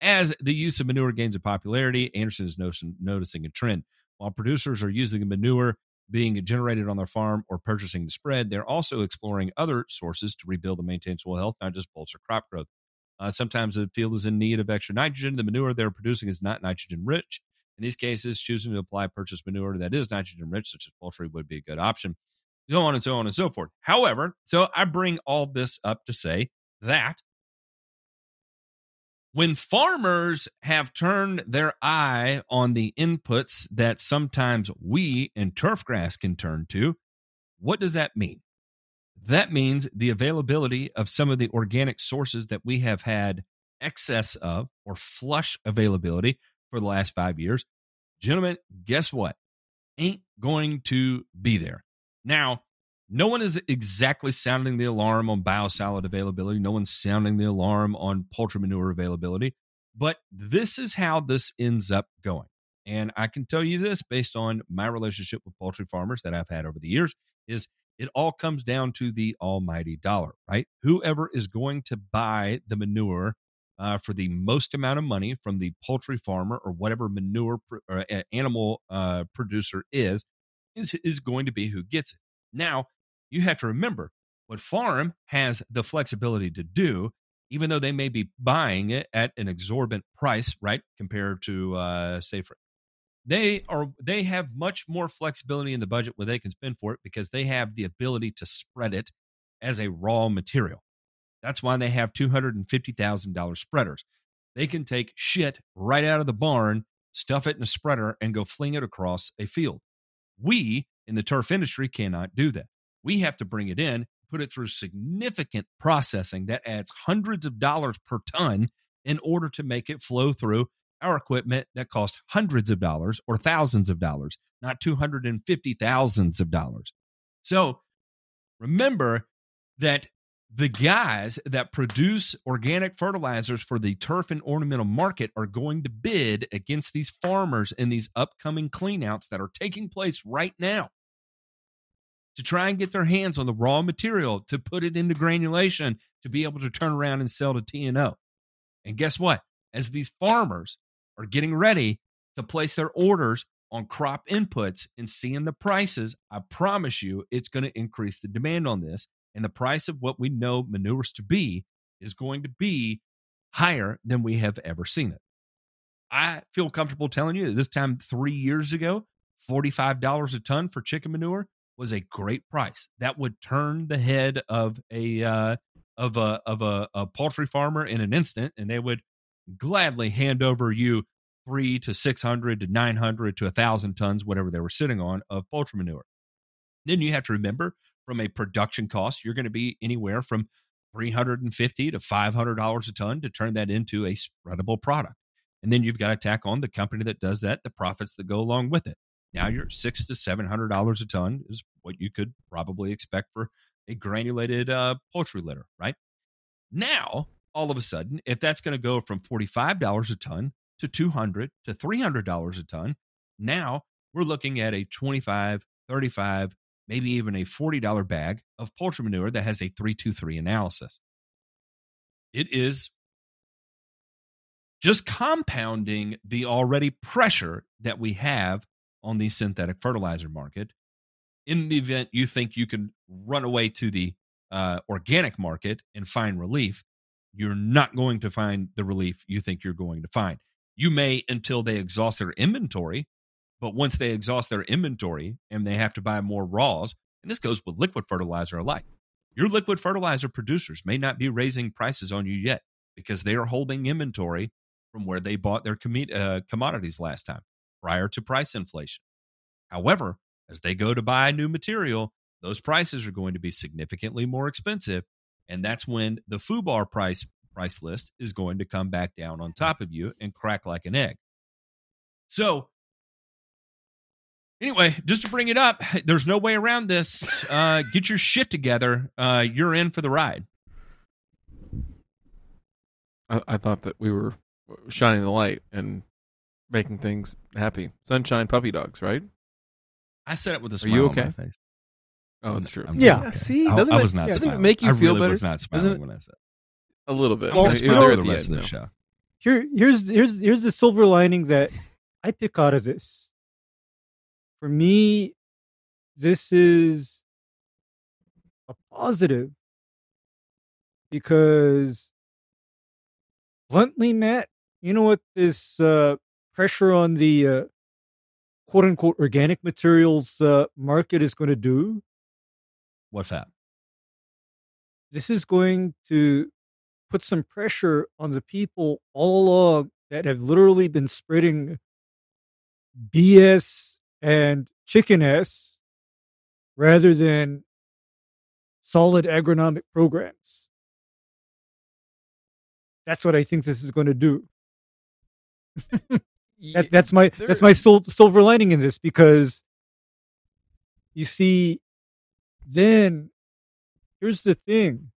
As the use of manure gains in popularity, Anderson is noticing, a trend. While producers are using the manure being generated on their farm or purchasing the spread, they're also exploring other sources to rebuild and maintain soil health, not just bolster crop growth. Uh, sometimes the field is in need of extra nitrogen. The manure they're producing is not nitrogen rich. In these cases, choosing to apply purchased manure that is nitrogen rich, such as poultry, would be a good option. So on and so on and so forth. However, so I bring all this up to say that when farmers have turned their eye on the inputs that sometimes we in turfgrass can turn to, what does that mean? That means the availability of some of the organic sources that we have had excess of or flush availability for the last five years. Gentlemen, guess what? Ain't going to be there. Now, no one is exactly sounding the alarm on biosolid availability. No one's sounding the alarm on poultry manure availability. But this is how this ends up going. And I can tell you this based on my relationship with poultry farmers that I've had over the years is it all comes down to the almighty dollar, right? Whoever is going to buy the manure uh, for the most amount of money from the poultry farmer or whatever manure pr- or uh, animal uh, producer is, is is going to be who gets it. Now, you have to remember what farm has the flexibility to do, even though they may be buying it at an exorbitant price, right, compared to uh, say for they are they have much more flexibility in the budget where they can spend for it because they have the ability to spread it as a raw material. That's why they have two hundred and fifty thousand dollars spreaders. They can take shit right out of the barn, stuff it in a spreader, and go fling it across a field. We in the turf industry cannot do that. We have to bring it in, put it through significant processing that adds hundreds of dollars per ton in order to make it flow through our equipment that cost hundreds of dollars or thousands of dollars, not two hundred and fifty thousands of dollars. So remember that the guys that produce organic fertilizers for the turf and ornamental market are going to bid against these farmers in these upcoming cleanouts that are taking place right now to try and get their hands on the raw material to put it into granulation to be able to turn around and sell to T&O. And guess what? As these farmers are getting ready to place their orders on crop inputs and seeing the prices, I promise you it's going to increase the demand on this. And the price of what we know manures to be is going to be higher than we have ever seen it. I feel comfortable telling you that this time three years ago, $45 a ton for chicken manure was a great price. That would turn the head of a uh, of a of a, a poultry farmer in an instant, and they would gladly hand over you three to six hundred to nine hundred to a thousand tons, whatever they were sitting on, of poultry manure. Then you have to remember from a production cost, you're going to be anywhere from three hundred and fifty to five hundred dollars a ton to turn that into a spreadable product. And then you've got to tack on the company that does that, the profits that go along with it. Now you're six to seven hundred dollars a ton is what you could probably expect for a granulated uh, poultry litter, right? Now, all of a sudden, if that's going to go from forty-five dollars a ton to two hundred to three hundred dollars a ton, now we're looking at a 25 35 maybe even a $40 bag of poultry manure that has a 323 analysis. it is just compounding the already pressure that we have on the synthetic fertilizer market. In the event you think you can run away to the uh, organic market and find relief, you're not going to find the relief you think you're going to find. You may until they exhaust their inventory, but once they exhaust their inventory and they have to buy more raws, and this goes with liquid fertilizer alike, your liquid fertilizer producers may not be raising prices on you yet because they are holding inventory from where they bought their commi- uh, commodities last time prior to price inflation. However, as they go to buy new material, those prices are going to be significantly more expensive. And that's when the FUBAR price price list is going to come back down on top of you and crack like an egg. So anyway, just to bring it up, there's no way around this. Uh, get your shit together. Uh, you're in for the ride. I, I thought that we were shining the light and making things happy. Sunshine puppy dogs, right? I said it with a Are smile you on my okay? face. Oh, it's true. I'm Yeah. okay. See, I, doesn't I it- was not. doesn't it make you I feel really better? Was not Doesn't smiling it- when I said. A little bit. I'm Well, smile you know- for the At rest of the though. show. Here, here's here's here's the silver lining that I pick out of this. For me, this is a positive because bluntly, Matt, you know what this uh, pressure on the uh, quote unquote organic materials uh, market is going to do? What's that? this is going to put some pressure on the people all along that have literally been spreading BS and chicken S rather than solid agronomic programs. That's what I think this is going to do. That, that's my that's my sil- silver lining in this because you see, then here's the thing: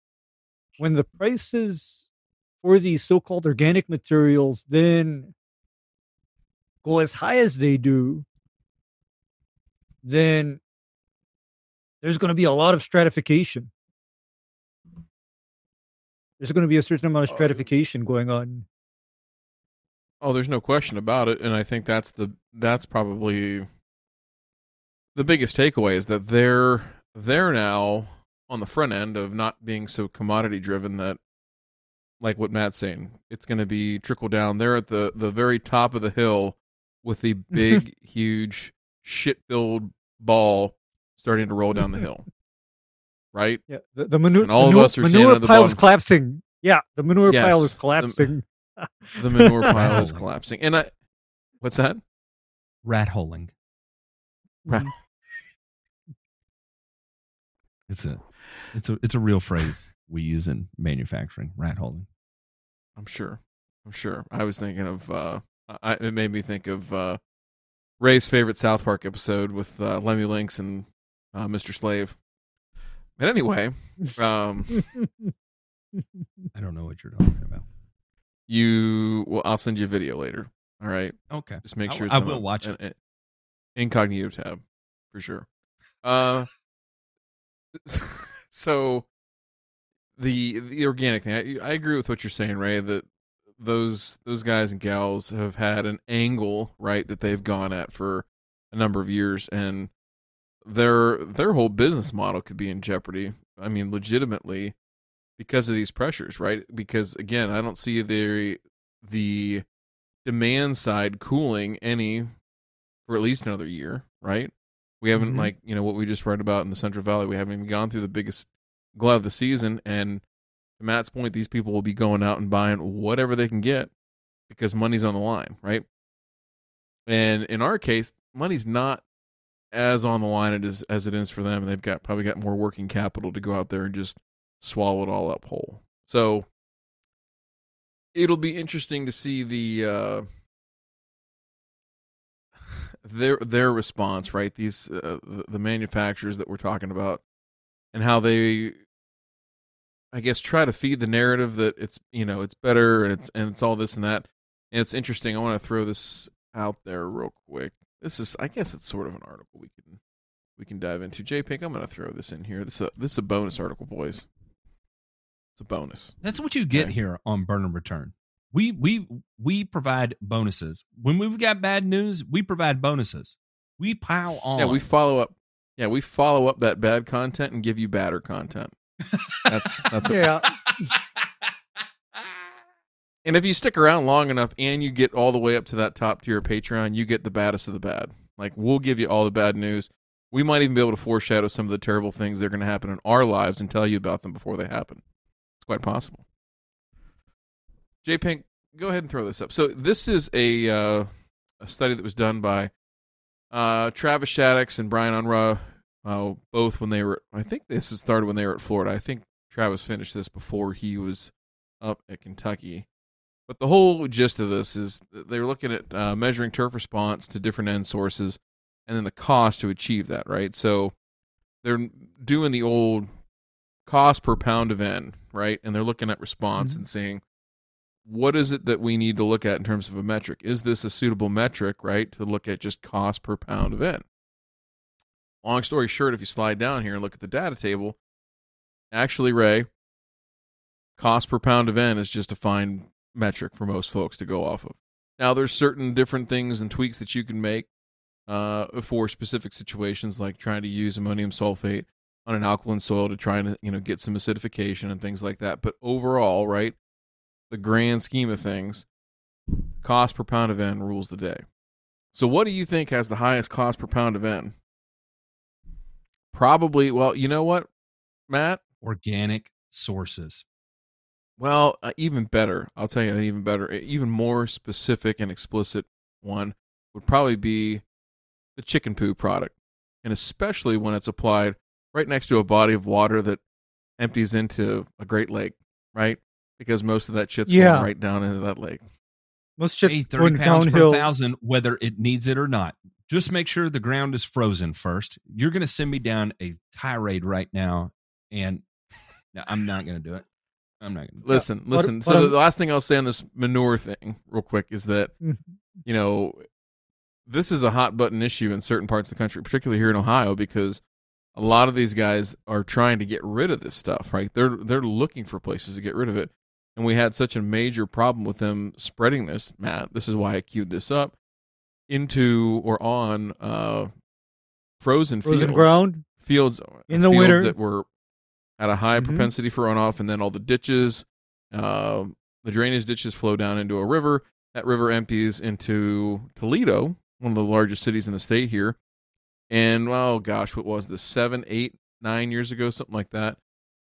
when the prices for these so-called organic materials then go as high as they do, then there's going to be a lot of stratification. There's going to be a certain amount of Oh, stratification going on. Oh, there's no question about it, and I think that's the that's probably the biggest takeaway is that they're they're now on the front end of not being so commodity driven that like what Matt's saying, it's going to be trickle down. They're at the the very top of the hill with the big, huge, shit filled ball starting to roll down the hill. Right? Yeah, the, the manure, And all of us are standing manure at the pile is collapsing. Yeah, the manure Yes, pile is collapsing. The manure pile is collapsing. And I what's that? Rat holing. Right. It's a, it's a, it's a real phrase we use in manufacturing. Rat holing. I'm sure. I'm sure. I was thinking of. Uh, I, it made me think of uh, Ray's favorite South Park episode with uh, Lemmiwinks and uh, Mr. Slave. But anyway, um, I don't know what you're talking about. you. Well, I'll send you a video later. All right. Okay. Just make I- sure it's I will watch it. an- an incognito tab for sure. Uh, so the the organic thing, I, I agree with what you're saying, Ray. That those those guys and gals have had an angle right that they've gone at for a number of years, and their their whole business model could be in jeopardy. I mean, legitimately because of these pressures, right? Because again, I don't see the the demand side cooling any for at least another year, right? We haven't Mhm. like you know what we just read about in the Central Valley. We haven't even gone through the biggest glut of the season, and to Matt's point, these people will be going out and buying whatever they can get because money's on the line, right? And in our case, money's not as on the line as as it is for them. They've got probably got more working capital to go out there and just swallow it all up whole. So it'll be interesting to see the uh their their response, right? These uh, the manufacturers that we're talking about and how they I guess try to feed the narrative that it's, you know, it's better and it's and it's all this and that. And it's interesting. I want to throw this out there real quick. This is I guess it's sort of an article we can we can dive into. J Pink, I'm going to throw this in here. This is a, this is a bonus article, boys. It's a bonus. That's what you get Okay. here on Burn and Return. We we we provide bonuses. When we've got bad news, we provide bonuses. We pile on. Yeah, we follow up. Yeah, we follow up that bad content and give you badder content. That's that's what, Yeah. And if you stick around long enough and you get all the way up to that top tier of Patreon, you get the baddest of the bad. Like we'll give you all the bad news. We might even be able to foreshadow some of the terrible things that are going to happen in our lives and tell you about them before they happen. It's quite possible. J Pink, go ahead and throw this up. So this is a uh, a study that was done by uh, Travis Shaddox and Bryan Unruh, uh, both when they were. I think this started when they were at Florida. I think Travis finished this before he was up at Kentucky. But the whole gist of this is they were looking at uh, measuring turf response to different N sources and then the cost to achieve that, right? So they're doing the old cost per pound of N, right? And they're looking at response Mhm. and saying, what is it that we need to look at in terms of a metric? Is this a suitable metric, right, to look at just cost per pound of N? Long story short, if you slide down here and look at the data table, actually, Ray, cost per pound of N is just a fine metric for most folks to go off of. Now, there's certain different things and tweaks that you can make uh, for specific situations, like trying to use ammonium sulfate on an alkaline soil to try and you know get some acidification and things like that. But overall, right, the grand scheme of things, cost per pound of N rules the day. So, what do you think has the highest cost per pound of N? Probably, well, you know what, Matt? organic sources. Well, uh, even better. I'll tell you an even better, even more specific and explicit one would probably be the chicken poo product. And especially when it's applied right next to a body of water that empties into a great lake, right? Because most of that shit's Yeah. going right down into that lake. Most Hey, shit's 30 going pounds downhill. per thousand, whether it needs it or not. Just make sure the ground is frozen first. You're going to send me down a tirade right now, and no, I'm not going to do it. I'm not going to. Listen, But- listen. but so the, I'm- last thing I'll say on this manure thing, real quick, is that Mhm. you know this is a hot button issue in certain parts of the country, particularly here in Ohio, because a lot of these guys are trying to get rid of this stuff. Right? They're they're looking for places to get rid of it, and we had such a major problem with them spreading this. Matt, this is why I queued this up into or on uh, frozen Frozen fields ground. fields In the fields winter. that were at a high Mhm. propensity for runoff, and then all the ditches, uh, the drainage ditches flow down into a river. That river empties into Toledo, one of the largest cities in the state here. And oh gosh, what was this? Seven, eight, nine years ago, something like that.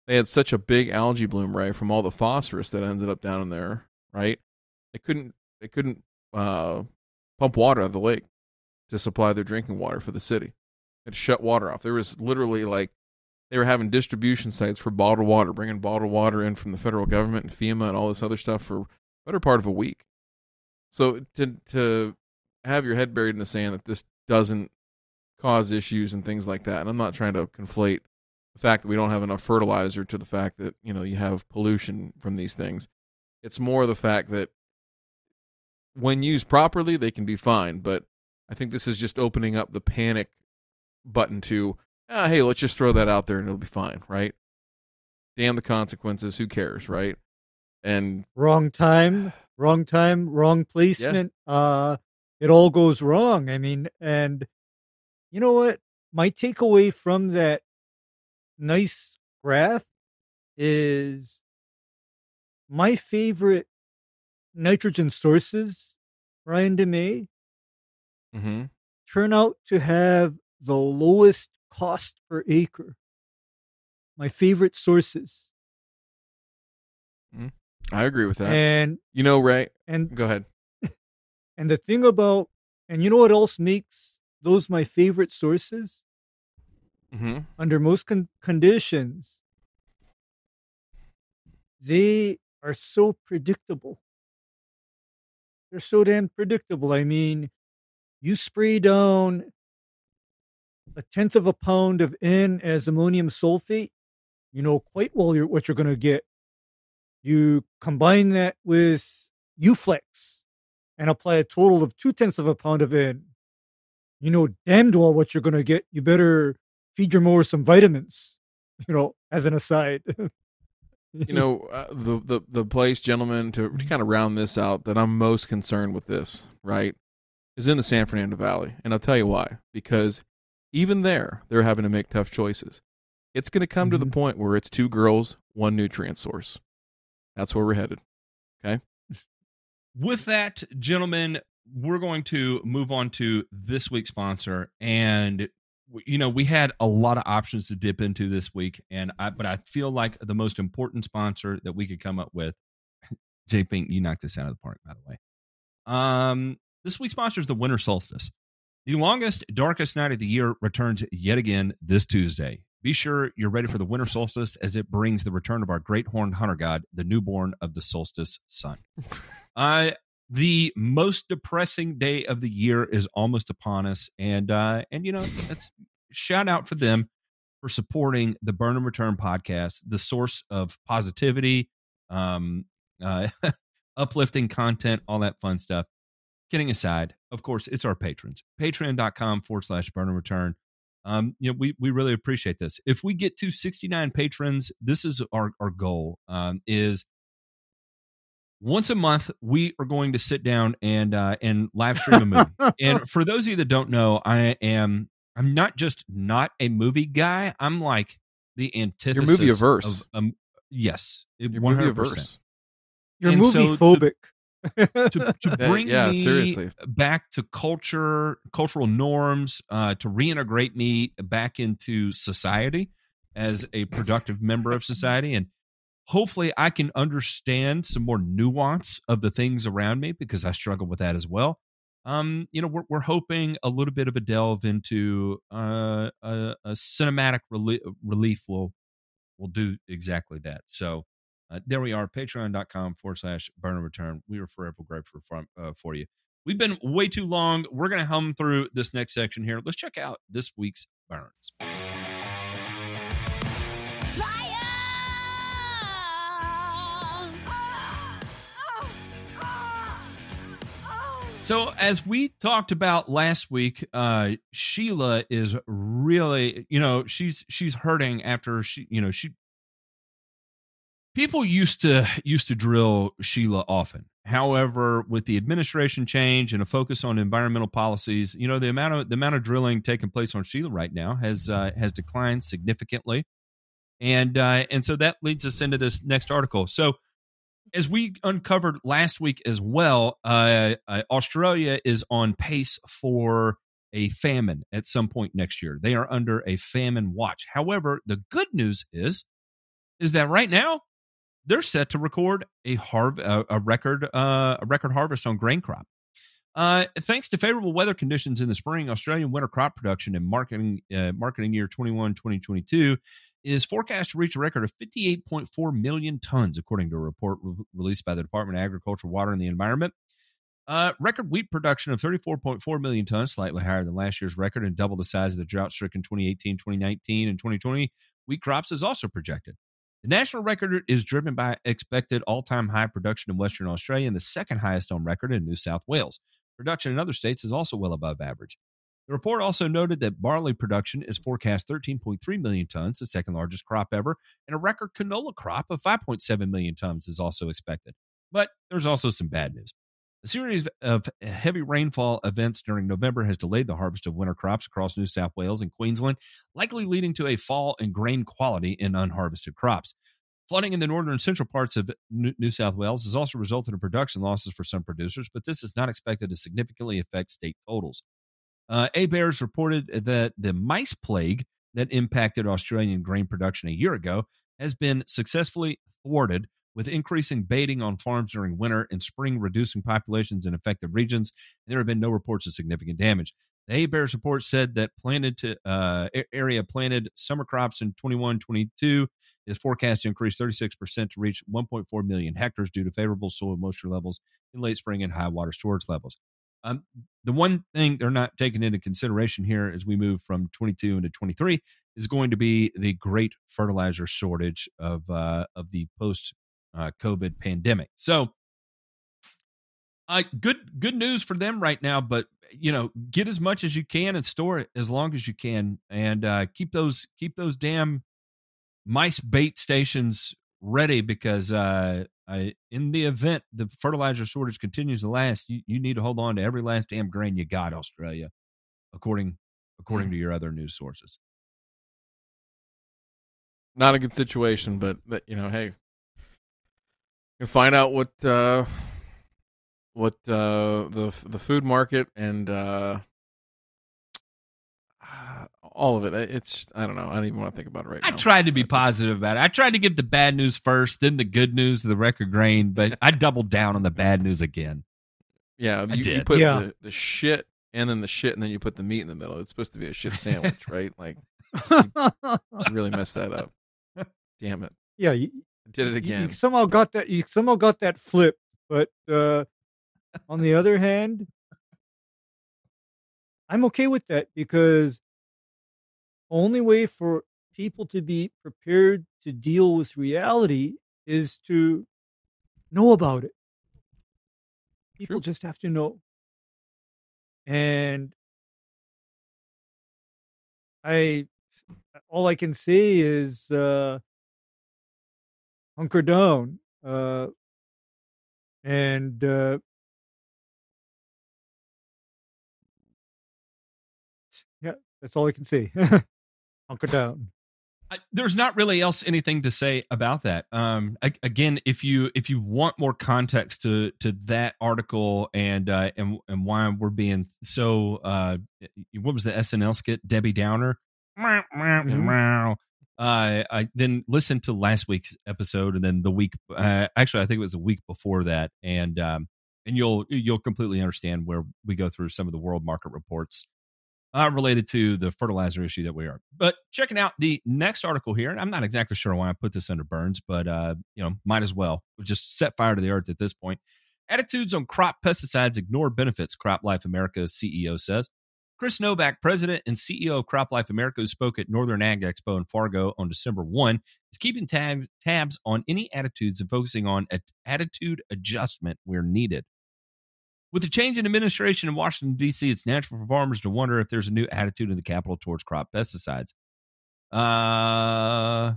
They had such a big algae bloom, right, from all the phosphorus that ended up down in there, right? They couldn't, they couldn't uh, pump water out of the lake to supply their drinking water for the city. To shut water off. There was literally like they were having distribution sites for bottled water, bringing bottled water in from the federal government and FEMA and all this other stuff for better part of a week. So to to have your head buried in the sand that this doesn't cause issues and things like that, and I'm not trying to conflate the fact that we don't have enough fertilizer to the fact that you know you have pollution from these things. It's more the fact that when used properly, they can be fine. But I think this is just opening up the panic button to, ah, hey, let's just throw that out there and it'll be fine, right? Damn the consequences. Who cares, right? And wrong time, wrong time, wrong placement. Uh, it all goes wrong. I mean, and you know what? My takeaway from that nice graph is my favorite nitrogen sources, Ryan DeMay, mm-hmm. turn out to have the lowest cost per acre. My favorite sources. I agree with that. And you know, Ray, and go ahead. And the thing about, and you know what else makes those my favorite sources? Mm-hmm. Under most con- conditions, they are so predictable. They're so damn predictable. I mean, you spray down a tenth of a pound of N as ammonium sulfate, you know quite well you're, what you're going to get. You combine that with UFLEXX and apply a total of two tenths of a pound of N. You know damned well what you're going to get. You better feed your mower some vitamins, you know, as an aside. you know uh, the the the place, gentlemen, to, to kind of round this out, that I'm most concerned with this, right, is in the San Fernando Valley, and I'll tell you why. Because even there, they're having to make tough choices. It's going to come to the Mhm. point where it's two girls, one nutrient source. That's where we're headed. Okay. With that, gentlemen, we're going to move on to this week's sponsor, and you know we had a lot of options to dip into this week, and I but I feel like the most important sponsor that we could come up with, J Pink, you knocked this out of the park, by the way. Um, this week's sponsor is the winter solstice. The longest, darkest night of the year returns yet again this Tuesday. Be sure you're ready for the winter solstice as it brings the return of our great horned hunter god, the newborn of the solstice sun. Uh, the most depressing day of the year is almost upon us, and uh, and you know, that's shout out for them for supporting the Burn and Return podcast, the source of positivity, um, uh, uplifting content, all that fun stuff. Kidding aside, of course, it's our patrons. Patreon.com forward slash burn and return. Um, you know, we, we really appreciate this. If we get to 69 patrons, this is our, our goal, um, is once a month, we are going to sit down and, uh, and live stream a movie. and for those of you that don't know, I am, I'm not just not a movie guy. I'm like the antithesis. movie averse. Of, um, yes. it- Your movie 100%. averse. You're And movie the- phobic. to, to That- bring yeah, me seriously. back to culture, cultural norms, uh, to reintegrate me back into society as a productive member of society, and hopefully I can understand some more nuance of the things around me because I struggle with that as well. Um, you know, we're we're hoping a little bit of a delve into uh, a, a cinematic relie- relief will will do exactly that. So uh, there we are, patreon.com forward slash burn and return. We are forever grateful for, uh, for you. We've been way too long. We're going to hum through this next section here. Let's check out this week's burns. So, as we talked about last week, uh, Sheila is really, you know, she's she's hurting after she, you know, she. People used to used to drill Sheila often. However, with the administration change and a focus on environmental policies, you know, the amount of the amount of drilling taking place on Sheila right now has uh, has declined significantly, and uh, and so that leads us into this next article. So as we uncovered last week as well, uh, uh, Australia is on pace for a famine at some point next year. They are under a famine watch. However, the good news is, is that right now they're set to record a harv- a, a record uh, a record harvest on grain crop. Uh, thanks to favorable weather conditions in the spring, Australian winter crop production and marketing uh, marketing year 21 2022 is forecast to reach a record of 58.4 million tons, according to a report re- released by the Department of Agriculture, Water, and the Environment. Uh, record wheat production of 34.4 million tons, slightly higher than last year's record and double the size of the drought stricken 2018, 2019, and 2020 wheat crops is also projected. The national record is driven by expected all time high production in Western Australia and the second highest on record in New South Wales. Production in other states is also well above average. The report also noted that barley production is forecast 13.3 million tons, the second largest crop ever, and a record canola crop of 5.7 million tons is also expected. But there's also some bad news. A series of heavy rainfall events during November has delayed the harvest of winter crops across New South Wales and Queensland, likely leading to a fall in grain quality in unharvested crops. Flooding in the northern and central parts of New South Wales has also resulted in production losses for some producers, but this is not expected to significantly affect state totals. Uh, ABARES reported that the mice plague that impacted Australian grain production a year ago has been successfully thwarted with increasing baiting on farms during winter and spring, reducing populations in affected regions. There have been no reports of significant damage. The ABARES report said that planted to uh, area planted summer crops in 21 22 is forecast to increase 36% to reach 1.4 million hectares due to favorable soil moisture levels in late spring and high water storage levels. Um, the one thing they're not taking into consideration here as we move from 22 into 23 is going to be the great fertilizer shortage of uh, of the post uh, COVID pandemic. So, uh, good good news for them right now. But you know, get as much as you can and store it as long as you can, and uh, keep those keep those damn mice bait stations ready because uh, I, in the event the fertilizer shortage continues to last, you, you need to hold on to every last damn grain you got, Australia, according according to your other news sources. Not a good situation, but, but you know, hey, you find out what uh, what uh, the the food market and uh, all of it. It's I don't know. I don't even want to think about it right I now. I tried to be positive about it. I tried to give the bad news first, then the good news, the record grain, but I doubled down on the bad news again. Yeah, I you, you did. put Yeah. the, the shit and then the shit and then you put the meat in the middle. It's supposed to be a shit sandwich, right? Like you really messed that up. Damn it. yeah, you, I did it you- again. You somehow got that. You somehow got that flip. But uh, on the other hand, I'm okay with that because only way for people to be prepared to deal with reality is to know about it. People True. just have to know. And I all I can say is uh hunker down. Uh and uh yeah, that's all I can say. hunker down. I, there's not really else anything to say about that. Um, a- again, if you if you want more context to to that article and uh, and and why we're being so uh, what was the SNL skit Debbie Downer? Mhm. Uh, I then listen to last week's episode and then the week. Uh, actually, I think it was the week before that, and um, and you'll you'll completely understand where we go through some of the world market reports uh, related to the fertilizer issue that we are. But checking out the next article here, and I'm not exactly sure why I put this under Burns, but uh, you know, might as well We'll just set fire to the earth at this point. Attitudes on crop pesticides ignore benefits, CropLife America's CEO says. Chris Novak, president and CEO of CropLife America, who spoke at Northern Ag Expo in Fargo on December 1, is keeping tab- tabs on any attitudes and focusing on at- attitude adjustment where needed. With the change in administration in Washington, D.C., it's natural for farmers to wonder if there's a new attitude in the capital towards crop pesticides. Uh,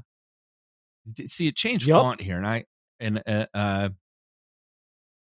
see, it changed Yup. font here, and I and uh, uh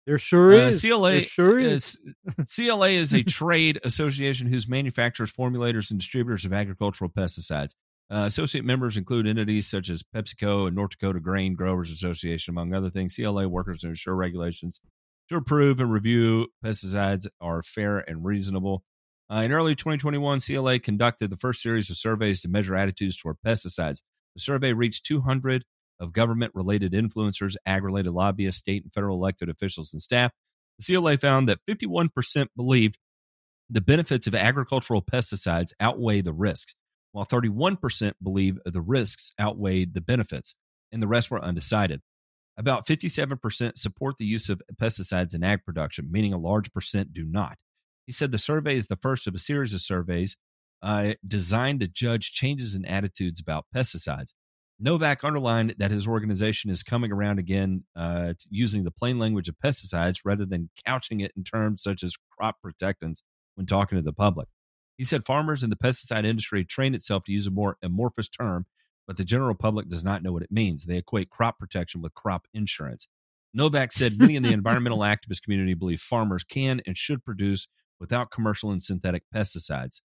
There sure uh, is. CLA there sure is. is CLA is a trade association whose manufacturers, formulators, and distributors of agricultural pesticides. Uh, associate members include entities such as PepsiCo and North Dakota Grain Growers Association, among other things. CLA workers to ensure regulations to approve and review pesticides are fair and reasonable. Uh, in early 2021, CLA conducted the first series of surveys to measure attitudes toward pesticides. The survey reached 200 of government related influencers, ag related lobbyists, state and federal elected officials, and staff. The CLA found that 51% believed the benefits of agricultural pesticides outweigh the risks, while 31% believe the risks outweighed the benefits, and the rest were undecided. About 57% support the use of pesticides in ag production, meaning a large percent do not. He said the survey is the first of a series of surveys uh, designed to judge changes in attitudes about pesticides. Novak underlined that his organization is coming around again uh, using the plain language of pesticides rather than couching it in terms such as crop protectants when talking to the public. He said farmers in the pesticide industry train itself to use a more amorphous term, but the general public does not know what it means. They equate crop protection with crop insurance. Novak said many in the environmental activist community believe farmers can and should produce without commercial and synthetic pesticides.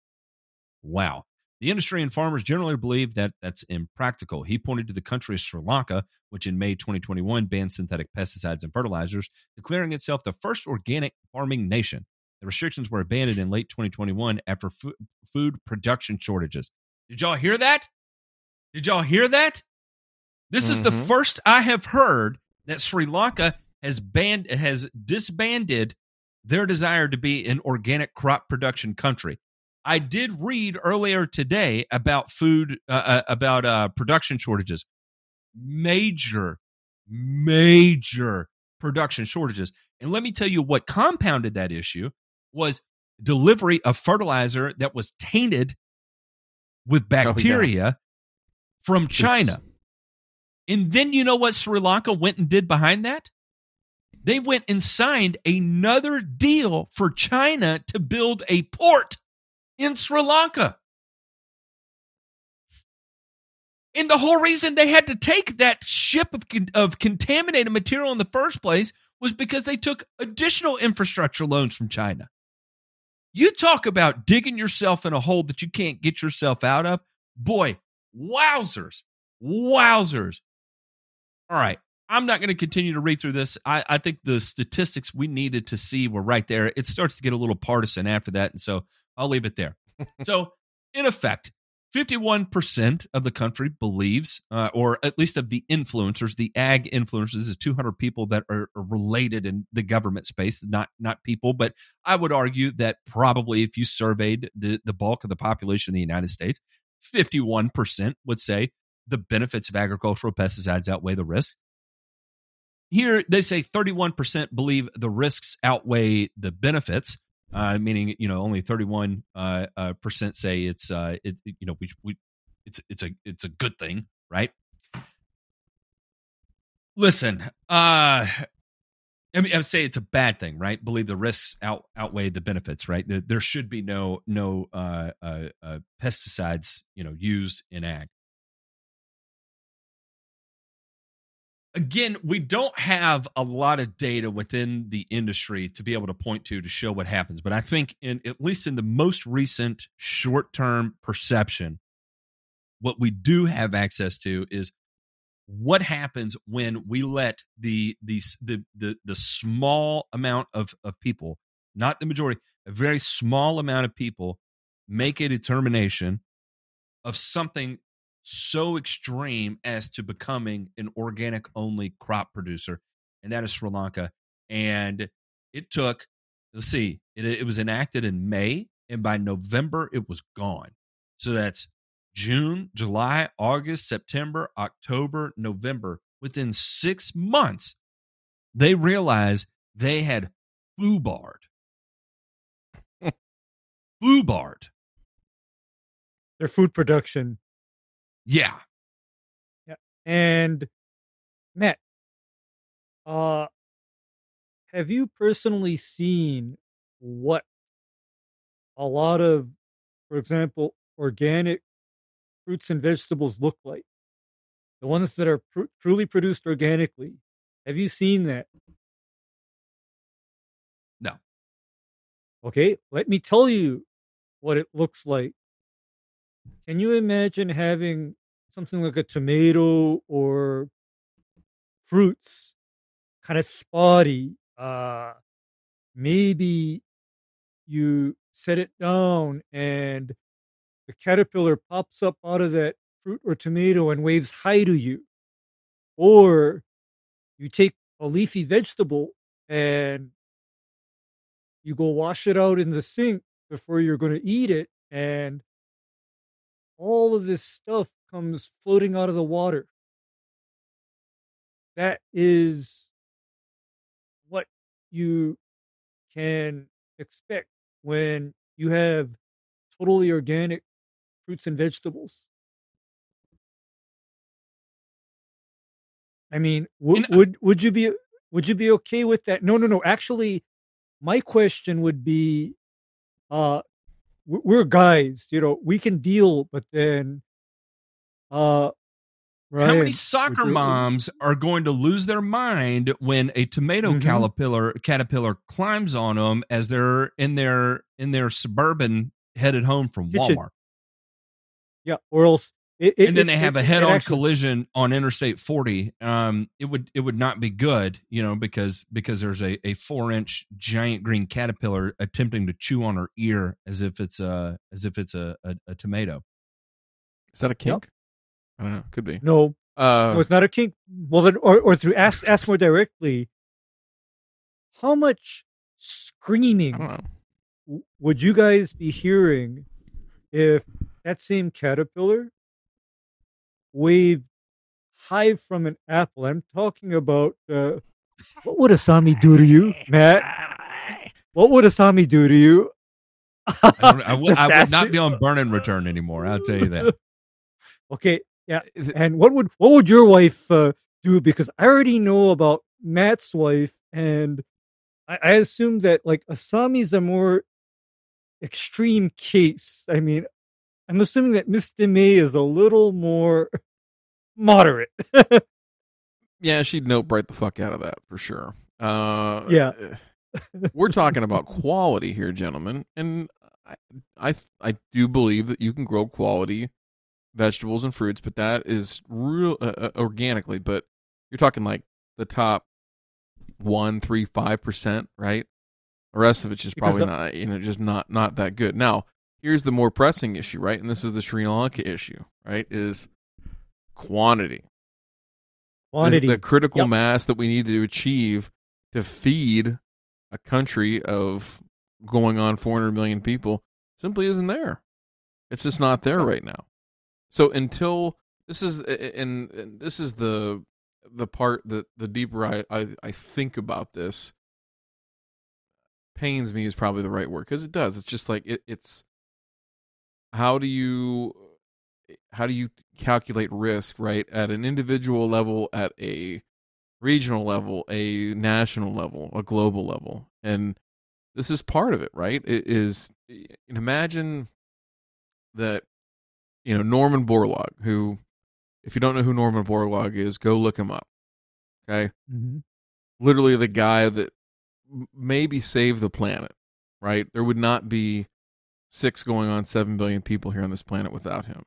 Wow. The industry and farmers generally believe that that's impractical. He pointed to the country of Sri Lanka, which in May 2021 banned synthetic pesticides and fertilizers, declaring itself the first organic farming nation. The restrictions were abandoned in late 2021 after food production shortages. Did y'all hear that? Did y'all hear that? This is the Mhm. first I have heard that Sri Lanka has banned has disbanded their desire to be an organic crop production country. I did read earlier today about food uh, uh, about uh, production shortages, major, major production shortages, and let me tell you what compounded that issue was delivery of fertilizer that was tainted with bacteria from China. And then you know what Sri Lanka went and did behind that? They went and signed another deal for China to build a port in Sri Lanka. And the whole reason they had to take that ship of, of contaminated material in the first place was because they took additional infrastructure loans from China. You talk about digging yourself in a hole that you can't get yourself out of. Boy, wowzers, wowzers. All right. I'm not going to continue to read through this. I, I think the statistics we needed to see were right there. It starts to get a little partisan after that. And so I'll leave it there. so, in effect, 51% of the country believes, uh, or at least of the influencers, the ag influencers, is 200 people that are, are related in the government space, not not people. But I would argue that probably if you surveyed the, the bulk of the population in the United States, 51% would say the benefits of agricultural pesticides outweigh the risks. Here, they say 31% believe the risks outweigh the benefits, uh, meaning you know only 31 uh, uh, percent say it's uh, it, you know we, we it's it's a it's a good thing, right? Listen, uh, I mean, I would say it's a bad thing, right? Believe the risks out outweigh the benefits, right? There, there should be no no uh, uh, uh, pesticides, you know, used in ag. again, we don't have a lot of data within the industry to be able to point to to show what happens. But I think, in at least in the most recent short term perception, what we do have access to is what happens when we let the the the the, the small amount of of people, not the majority, a very small amount of people, make a determination of something so extreme as to becoming an organic only crop producer, and that is Sri Lanka. And it took, let's see, it, it was enacted in May, and by November, it was gone. So that's June, July, August, September, October, November. Within six months, they realized they had foobarred. foobarred. Their food production yeah. Yeah. And Matt, uh have you personally seen what a lot of for example organic fruits and vegetables look like? The ones that are pr- truly produced organically. Have you seen that? No. Okay, let me tell you what it looks like can you imagine having something like a tomato or fruits kind of spotty? Uh, maybe you set it down and the caterpillar pops up out of that fruit or tomato and waves hi to you. Or you take a leafy vegetable and you go wash it out in the sink before you're going to eat it and all of this stuff comes floating out of the water. That is what you can expect when you have totally organic fruits and vegetables. I mean, would And, uh would would you be would you be okay with that? No, no, no. Actually, my question would be, uh, we're guys, you know, we can deal, but then, uh, How many soccer you- moms are going to lose their mind when a tomato Mhm. caterpillar caterpillar climbs on them as they're in their in their suburban headed home from Kitchen. Walmart? Yeah, or else, it, it, and then it- they have it- a head-on actually- collision on Interstate 40. Um, it would it would not be good, you know, because because there's a, a four inch giant green caterpillar attempting to chew on her ear as if it's a as if it's a, a, a tomato. Is that a kink? I don't know. Could be. No, Uh, no, it's not a kink. Well, then, or or through ask ask more directly. How much screaming I don't know. w- would you guys be hearing if that same caterpillar waved high from an apple? I'm talking about uh, what would Asami do to you, Matt? What would Asami do to you? I, I, would, Just I would not it. be on burn and return anymore. I'll tell you that. Okay, yeah. And what would what would your wife uh, do? Because I already know about Matt's wife, and I, I assume that like Asami's a more extreme case. I mean, I'm assuming that Miss DeMay is a little more moderate. Yeah, she'd note right the fuck out of that for sure. Uh, Yeah. we're talking about quality here, gentlemen, and I, I, I do believe that you can grow quality vegetables and fruits, but that is real uh, uh, organically. But you're talking like the top one, three, five percent, right? The rest of it's just probably not, you know, just not not that good. Now, here's the more pressing issue, right? And this is the Sri Lanka issue, right? Is quantity the- Quantity. The, critical Yep. mass that we need to achieve to feed a country of going on 400 million people simply isn't there. It's just not there right now. So until this is and, and this is the the part that the deeper I, I, I think about this pains me is probably the right word because it does. It's just like it, it's how do you how do you calculate risk right at an individual level at a regional level a national level a global level? And this is part of it right? It is imagine that you know norman borlaug who if you don't know who norman borlaug is go look him up okay? Mhm. literally the guy that maybe saved the planet right? There would not be six going on seven billion people here on this planet without him.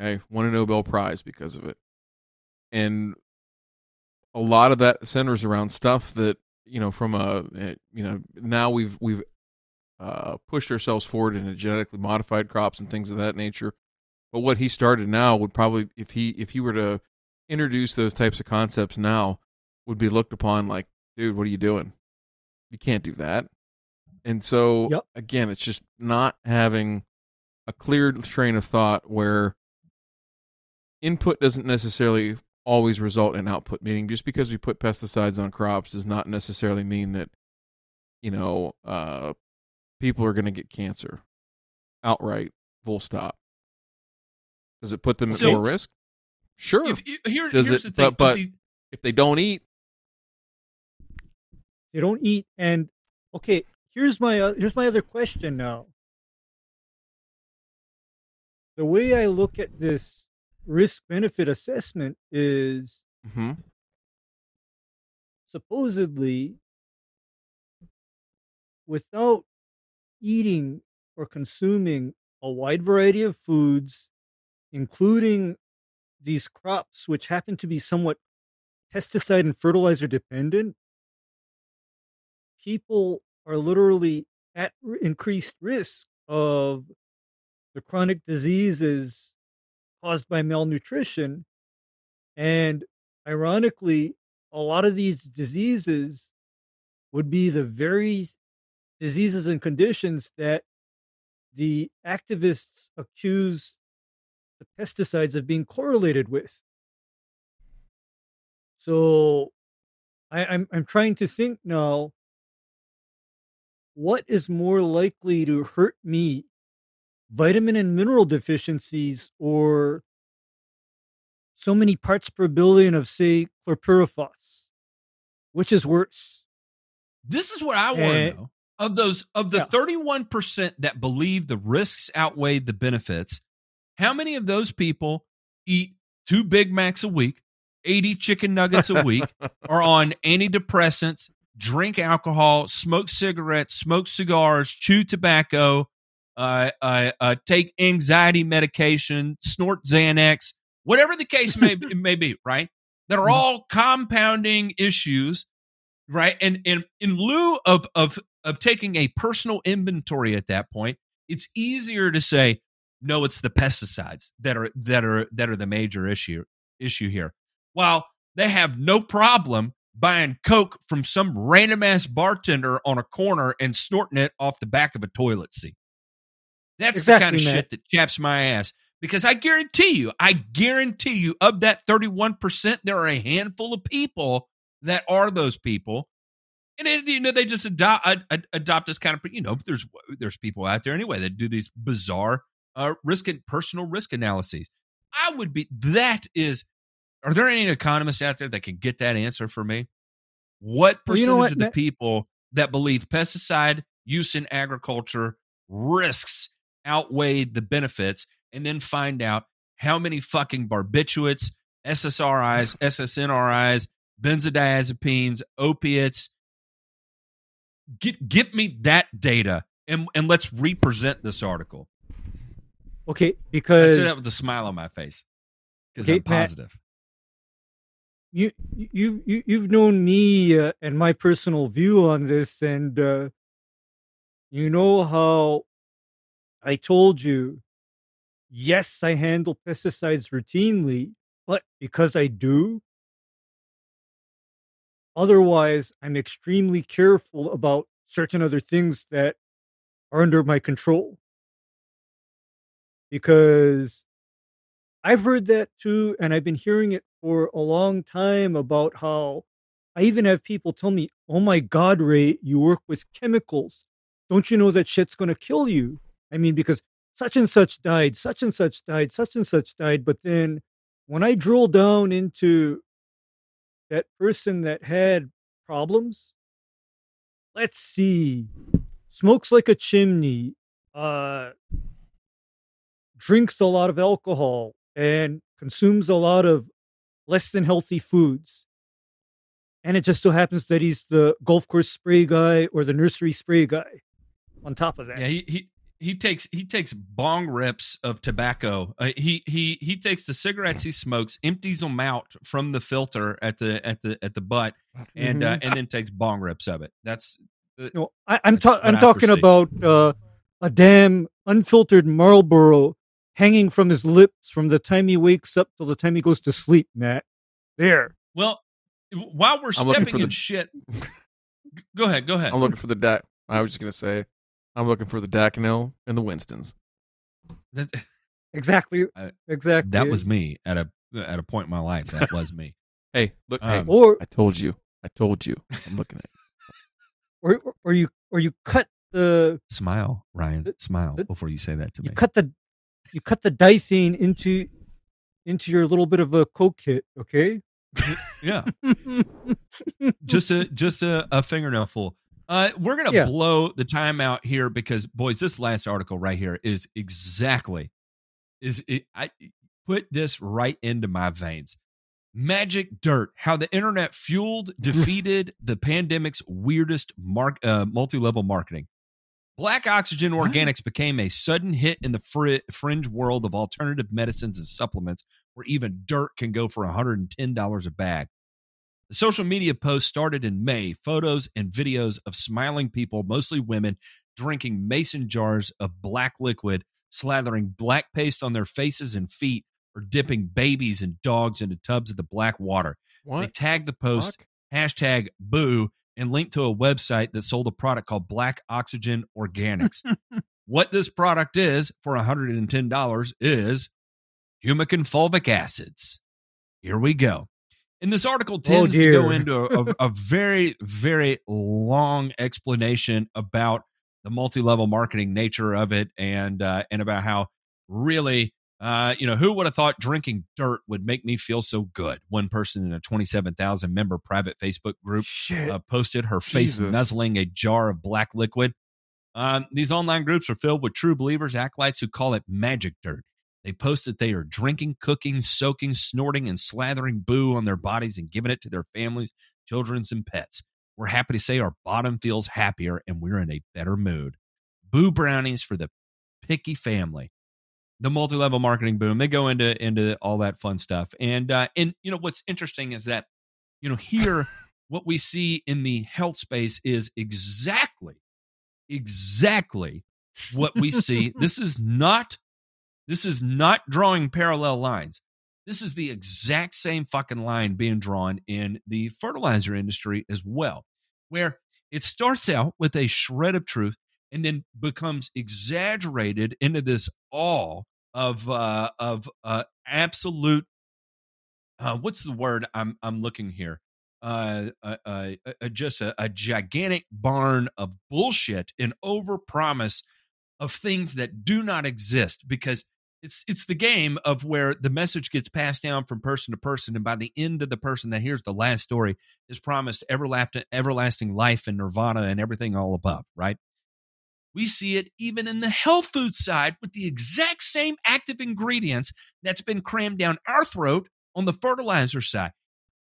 Okay? Won a nobel prize because of it. And a lot of that centers around stuff that you know from a eh, you know now we've we've uh, pushed ourselves forward into genetically modified crops and things of that nature. But what he started now would probably if he if he were to introduce those types of concepts now would be looked upon like dude what are you doing? You can't do that and so Yep. again it's just not having a clear train of thought where input doesn't necessarily always result in output meaning just because we put pesticides on crops does not necessarily mean that you know uh people are going to get cancer outright full stop does it put them at So- more risk sure If, you- here, Does here's it- the thing. but- but- the- if they don't eat They don't eat. And okay, here's my uh, here's my other question now. The way I look at this risk benefit assessment is Mhm. supposedly without eating or consuming a wide variety of foods, including these crops, which happen to be somewhat pesticide and fertilizer dependent, people are literally at increased risk of the chronic diseases caused by malnutrition. And ironically, a lot of these diseases would be the very diseases and conditions that the activists accuse the pesticides of being correlated with. So I, I'm I'm trying to think now what is more likely to hurt me vitamin and mineral deficiencies or so many parts per billion of say chlorpyrifos which is worse This is what I want to know. Of those of the yeah. 31% that believe the risks outweigh the benefits, how many of those people eat two Big Macs a week, 80 chicken nuggets a week, are on antidepressants, drink alcohol, smoke cigarettes, smoke cigars, chew tobacco, uh, uh, uh, take anxiety medication, snort Xanax, whatever the case may, be- may be, right? That are Mhm. all compounding issues right and and in lieu of of of taking a personal inventory at that point it's easier to say no it's the pesticides that are that are that are the major issue issue here while they have no problem buying coke from some random ass bartender on a corner and snorting it off the back of a toilet seat. That's the kind of Exactly, Matt. shit that chaps my ass because i guarantee you i guarantee you of that 31% there are a handful of people that are those people. And it, you know they just adopt ad, ad- adopt this kind of you know there's there's people out there anyway that do these bizarre uh risk and personal risk analyses. I would be that is are there any economists out there that could get that answer for me what Well, percentage you know what, of the people that believe pesticide use in agriculture risks outweigh the benefits and then find out how many fucking barbiturates SSRIs, SSNRIs, benzodiazepines, opiates. Get get me that data and and let's represent this article. Okay, because I said that with a smile on my face because Okay, I'm Matt. You you you you've known me uh, and my personal view on this, and uh, you know how I told you. Yes, I handle pesticides routinely, but because I do, otherwise, I'm extremely careful about certain other things that are under my control. Because I've heard that too, and I've been hearing it for a long time about how I even have people tell me, Oh my God, Ray, you work with chemicals. Don't you know that shit's going to kill you? I mean, because such and such died, such and such died, such and such died. But then when I drill down into that person that had problems, let's see, smokes like a chimney, uh, drinks a lot of alcohol, and consumes a lot of less than healthy foods. And it just so happens that he's the golf course spray guy or the nursery spray guy on top of that. Yeah, he he he takes he takes bong rips of tobacco. Uh, he he he takes the cigarettes he smokes, empties them out from the filter at the at the at the butt, and uh, Mhm. and then takes bong rips of it. That's No, I, I'm ta- I'm talking about uh, a damn unfiltered Marlboro hanging from his lips from the time he wakes up till the time he goes to sleep. Matt, there. well. While we're I'm stepping for in the- shit, go ahead, go ahead. I'm looking for the da- I was just gonna say, I'm looking for the Daconil and the Winstons. That, Exactly. I- exactly. that was me at a at a point in my life. That was me. Hey, look, hey, Um, Or I told you, I told you. I'm looking at. or or you or you cut the Smile, Ryan. The- Smile the- before you say that to me. you cut the you cut the dicing into into your little bit of a coke kit, Okay. yeah, just a just a, a fingernail full. Uh, we're gonna Yeah. blow the time out here because boys, this last article right here is exactly is it, I put this right into my veins. Magic dirt, how the internet fueled, defeated the pandemic's weirdest mark, uh, multi-level marketing. Black Oxygen Organics became a sudden hit in the fri- fringe world of alternative medicines and supplements, where even dirt can go for $110 a bag. The social media post started in May. Photos and videos of smiling people, mostly women, drinking mason jars of black liquid, slathering black paste on their faces and feet, or dipping babies and dogs into tubs of the black water. They What? tagged the post Fuck? hashtag boo and linked to a website that sold a product called Black Oxygen Organics. what this product is for $110 is humic and fulvic acids. Here we go. And this article tends to go into a, a, a very, very long explanation about the multi-level marketing nature of it and uh, and about how really uh, you know, who would have thought drinking dirt would make me feel so good? One person in a 27,000 member private Facebook group uh, posted her face Jesus. nuzzling a jar of black liquid. Um, these online groups are filled with true believers, acolytes who call it magic dirt. They post that they are drinking, cooking, soaking, snorting, and slathering boo on their bodies and giving it to their families, children, and pets. We're happy to say our bottom feels happier and we're in a better mood. Boo brownies for the picky family. The multi-level marketing boom. They go into into all that fun stuff. And uh, and you know what's interesting is that you know here what we see in the health space is exactly exactly what we see. this is not this is not drawing parallel lines. This is the exact same fucking line being drawn in the fertilizer industry as well, where it starts out with a shred of truth and then becomes exaggerated into this awe of uh, of uh, absolute. Uh, what's the word I'm I'm looking here? Uh, uh, uh, uh, just a, a gigantic barn of bullshit and overpromise of things that do not exist because it's it's the game of where the message gets passed down from person to person and by the end of the person that hears the last story is promised everlasting everlasting life and nirvana and everything all above right we see it even in the health food side with the exact same active ingredients that's been crammed down our throat on the fertilizer side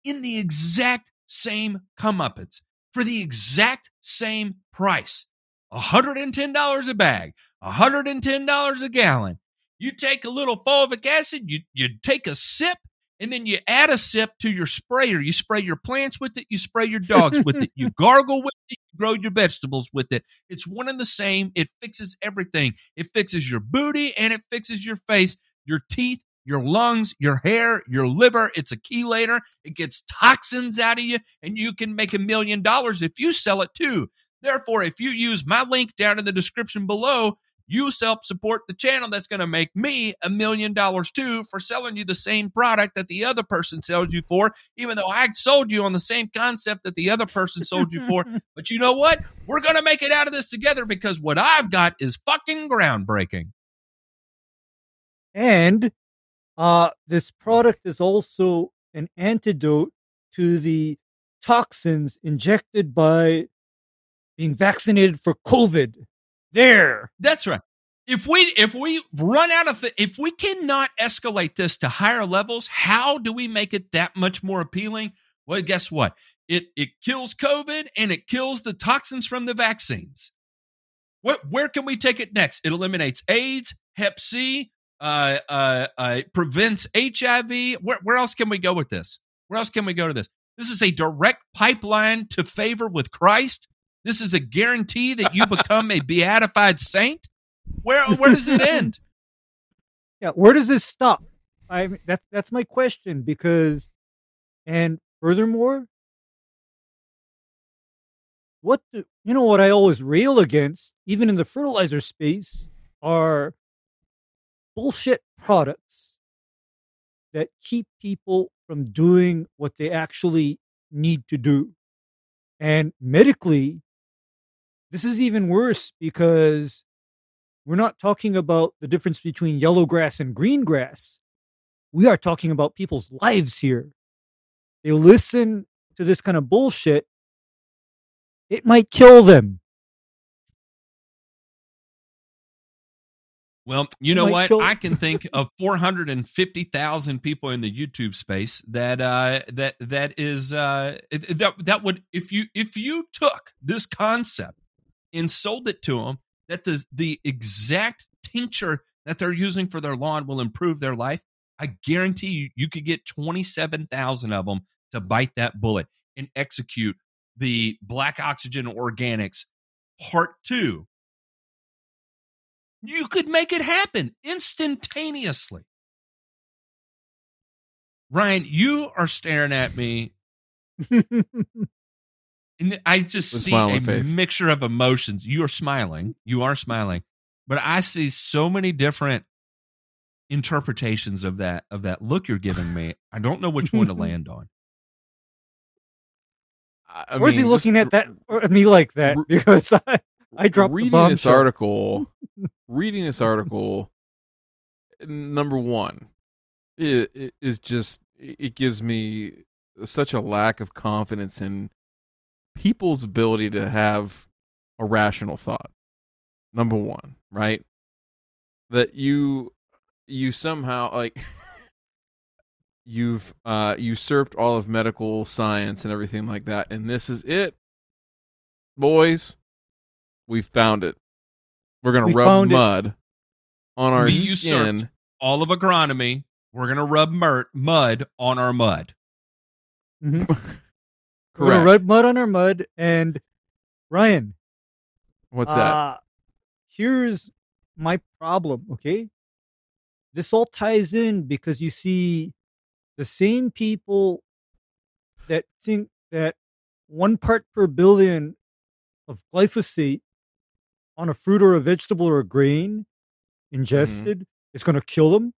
in the exact same comeuppance for the exact same price $110 a bag, $110 a gallon. You take a little fulvic acid, you, you take a sip, and then you add a sip to your sprayer. You spray your plants with it, you spray your dogs with it, you gargle with it, you grow your vegetables with it. It's one and the same. It fixes everything. It fixes your booty and it fixes your face, your teeth, your lungs, your hair, your liver. It's a chelator. It gets toxins out of you, and you can make a million dollars if you sell it too. Therefore, if you use my link down in the description below, you help support the channel that's going to make me a million dollars too for selling you the same product that the other person sells you for, even though I sold you on the same concept that the other person sold you for. But you know what? We're going to make it out of this together because what I've got is fucking groundbreaking. And uh, this product is also an antidote to the toxins injected by being vaccinated for COVID. There. That's right. If we if we run out of the, if we cannot escalate this to higher levels, how do we make it that much more appealing? Well, guess what? It it kills COVID and it kills the toxins from the vaccines. What where can we take it next? It eliminates AIDS, Hep C, uh, uh, uh, prevents HIV. Where where else can we go with this? Where else can we go to this? This is a direct pipeline to favor with Christ. This is a guarantee that you become a beatified saint. Where where does it end? Yeah, where does this stop? I that's that's my question because, and furthermore, what do, you know? What I always rail against, even in the fertilizer space, are bullshit products that keep people from doing what they actually need to do. And medically, this is even worse because we're not talking about the difference between yellow grass and green grass. We are talking about people's lives here. They listen to this kind of bullshit, it might kill them. Well, you know what? I can think of 450,000 people in the YouTube space that uh that that is uh that that would if you if you took this concept and sold it to them that the the exact tincture that they're using for their lawn will improve their life, I guarantee you you could get 27,000 of them to bite that bullet and execute the black oxygen organics part 2 you could make it happen instantaneously. Ryan, you are staring at me, and I just With a see a face. mixture of emotions. You are smiling, you are smiling, but I see so many different interpretations of that of that look you're giving me. I don't know which one to land on. I I Where's he looking just at that or at me like that? r- Because I, I dropped the reading bomb. this article. reading this article, number one, it, it is just it gives me such a lack of confidence in people's ability to have a rational thought. Number one, right? That you you somehow like you've uh usurped all of medical science and everything like that and this is it boys we found it we're gonna We rub found it. mud on our We usurped skin All of agronomy, we're gonna rub mur- mud on our mud. Mhm. We're correct gonna rub mud on our mud. And Ryan, what's that Uh, here's my problem, okay? This all ties in because you see the same people that think that one part per billion of glyphosate on a fruit or a vegetable or a grain ingested is going to kill them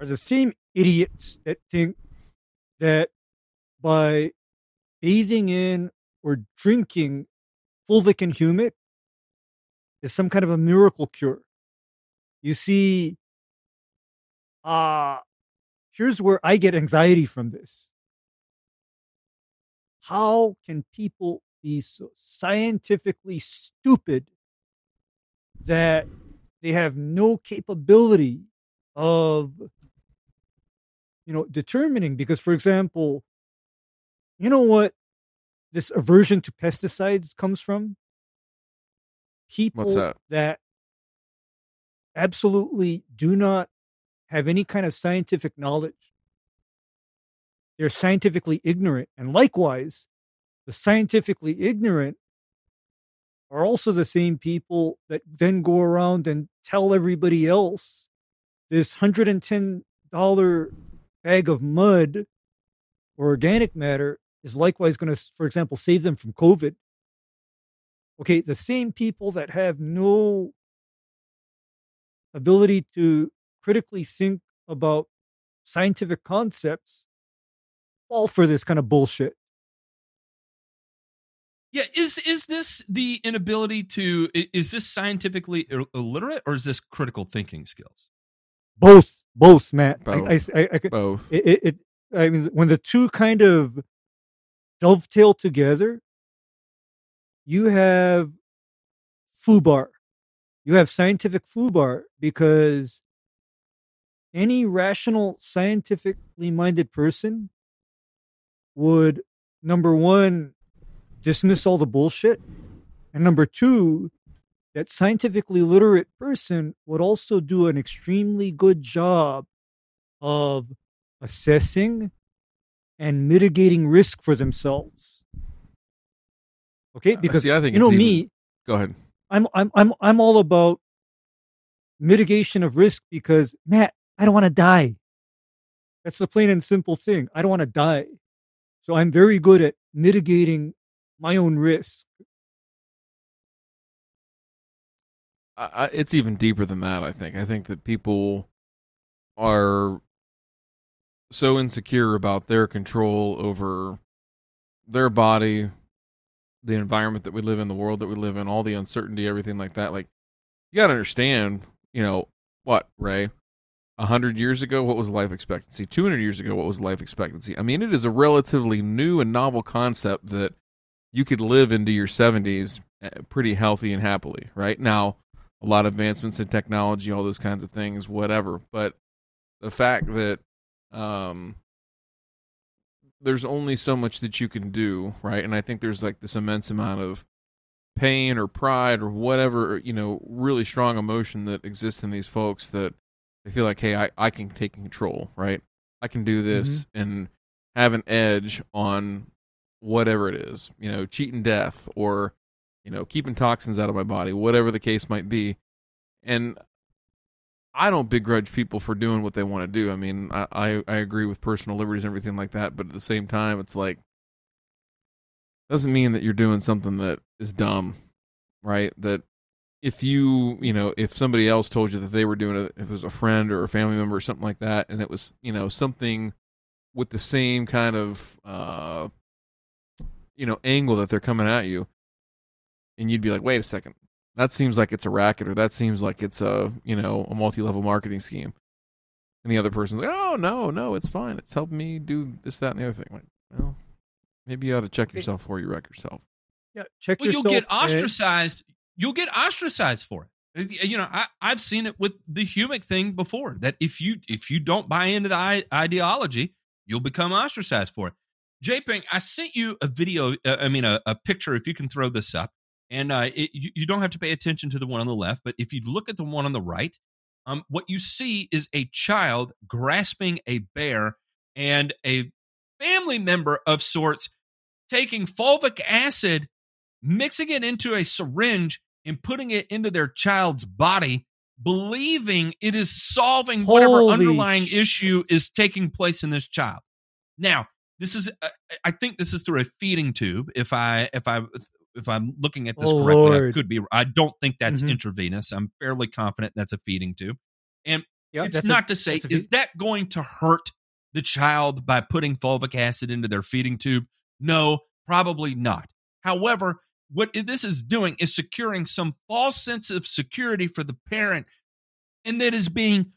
are the same idiots that think that by bathing in or drinking fulvic and humic is some kind of a miracle cure. You see, uh, here's where I get anxiety from this. How can people be so scientifically stupid that they have no capability of you know, determining because, for example, you know what this aversion to pesticides comes from? People What's that? that absolutely do not have any kind of scientific knowledge. They're scientifically ignorant. And likewise, the scientifically ignorant are also the same people that then go around and tell everybody else this $110 bag of mud or organic matter is likewise going to, for example, save them from COVID. Okay, the same people that have no ability to critically think about scientific concepts fall for this kind of bullshit. Yeah, is is this the inability to is this scientifically illiterate or is this critical thinking skills? Both, both, Matt. I- I, Both. I, I, could- Both. it, it, it, I mean, when the two kind of dovetail together, you have foobar. You have scientific foobar because any rational, scientifically minded person would, number one, dismiss all the bullshit. And number two, that scientifically literate person would also do an extremely good job of assessing and mitigating risk for themselves. Okay, because see, I think you know even- me, Go ahead. I'm I'm I'm I'm all about mitigation of risk because Matt, I don't want to die. That's the plain and simple thing. I don't want to die. So I'm very good at mitigating my own risk. I, I, it's even deeper than that. I think. I think that people are so insecure about their control over their body, the environment that we live in, the world that we live in, all the uncertainty, everything like that. Like, you got to understand, you know, what, Ray? A hundred years ago, what was life expectancy? Two hundred years ago, what was life expectancy? I mean, it is a relatively new and novel concept that you could live into your seventies eh, pretty healthy and happily. Right now, a lot of advancements in technology, all those kinds of things, whatever. But the fact that um, there's only so much that you can do, right? And I think there's like this immense amount of pain or pride or whatever, you know, really strong emotion that exists in these folks that they feel like, hey, I, I can take control, right? I can do this and have an edge on whatever it is, you know, cheating death or, you know, keeping toxins out of my body, whatever the case might be. And I don't begrudge people for doing what they want to do. I mean, I, I, I agree with personal liberties and everything like that, but at the same time, it's like doesn't mean that you're doing something that is dumb, right? That if you, you know, if somebody else told you that they were doing it, if it was a friend or a family member or something like that, and it was, you know, something with the same kind of, uh, you know, angle that they're coming at you, and you'd be like, wait a second, that seems like it's a racket, or that seems like it's a, you know, a multi-level marketing scheme. And the other person's like, oh no, no, it's fine. It's helped me do this, that, and the other thing. Like, well, maybe you ought to check yourself before you wreck yourself. Yeah, check Well, you'll yourself. get and- ostracized. You'll get ostracized for it. Uh, You know, I, I've seen it with the humic thing before. That if you if you don't buy into the I- ideology, you'll become ostracized for it. J Ping, I sent you a video. Uh, I mean, a, a picture. If you can throw this up, and uh, it, you, you don't have to pay attention to the one on the left, but if you look at the one on the right, um, what you see is a child grasping a bear and a family member of sorts taking fulvic acid, mixing it into a syringe, and putting it into their child's body, believing it is solving whatever underlying issue is taking place in this child. Now, this is uh, I think this is through a feeding tube. If I if I if I'm looking at this Oh, correctly, I could be. I don't think that's Mhm. intravenous. I'm fairly confident that's a feeding tube. And Yeah, it's that's a- not to say is fe- that going to hurt the child by putting fulvic acid into their feeding tube no probably not however what this is doing is securing some false sense of security for the parent and that is being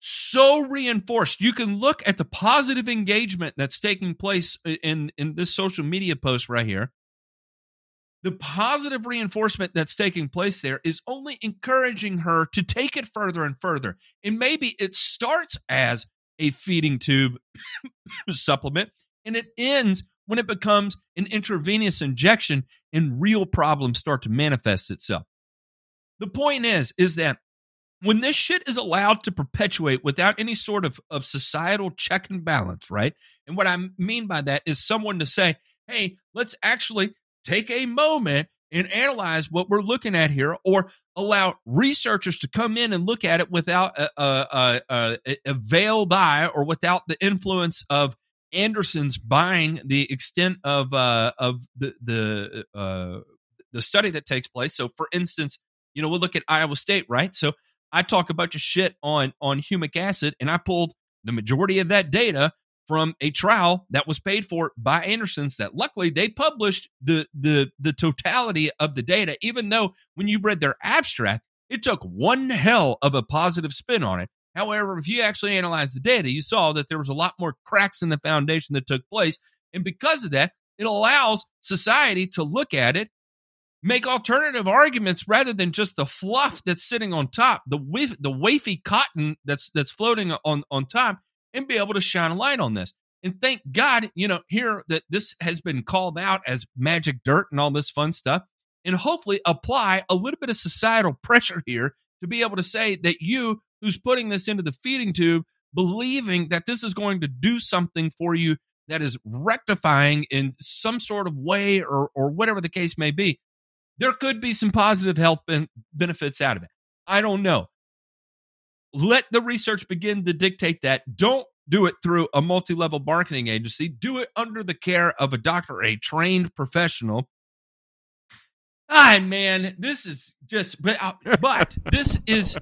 so reinforced you can look at the positive engagement that's taking place in in this social media post right here the positive reinforcement that's taking place there is only encouraging her to take it further and further. And maybe it starts as a feeding tube supplement, and it ends when it becomes an intravenous injection and real problems start to manifest itself. The point is, is that when this shit is allowed to perpetuate without any sort of, of societal check and balance, right? And what I mean by that is someone to say, hey, let's actually take a moment and analyze what we're looking at here, or allow researchers to come in and look at it without a, a, a, a or without the influence of Anderson's buying the extent of uh, of the the uh, the study that takes place. So, for instance, you know we'll look at Iowa State, right? So I talk a bunch of shit on on humic acid, and I pulled the majority of that data from a trial that was paid for by Anderson's. That luckily they published the the the totality of the data, even though when you read their abstract, it took one hell of a positive spin on it. However, if you actually analyze the data, you saw that there was a lot more cracks in the foundation that took place, and because of that, it allows society to look at it make alternative arguments rather than just the fluff that's sitting on top, the whiff, the wafy cotton that's that's floating on on top, and be able to shine a light on this. And thank God, you know, here that this has been called out as magic dirt and all this fun stuff, and hopefully apply a little bit of societal pressure here to be able to say that you, who's putting this into the feeding tube, believing that this is going to do something for you that is rectifying in some sort of way or or whatever the case may be there could be some positive health ben- benefits out of it. I don't know. Let the research begin to dictate that. Don't do it through a multi level marketing agency. Do it under the care of a doctor, a trained professional. Ah, man, this is just, but, uh, but this is,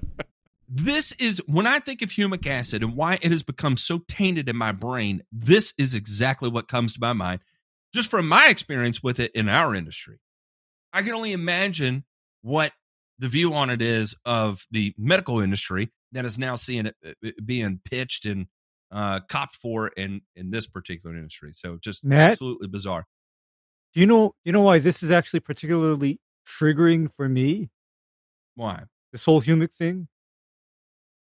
this is when I think of humic acid and why it has become so tainted in my brain. This is exactly what comes to my mind, just from my experience with it in our industry. I can only imagine what the view on it is of the medical industry that is now seeing it uh, being pitched and uh, copped for in in this particular industry. So just Matt, absolutely bizarre. Do you know? You know why this is actually particularly triggering for me? Why this whole humic thing?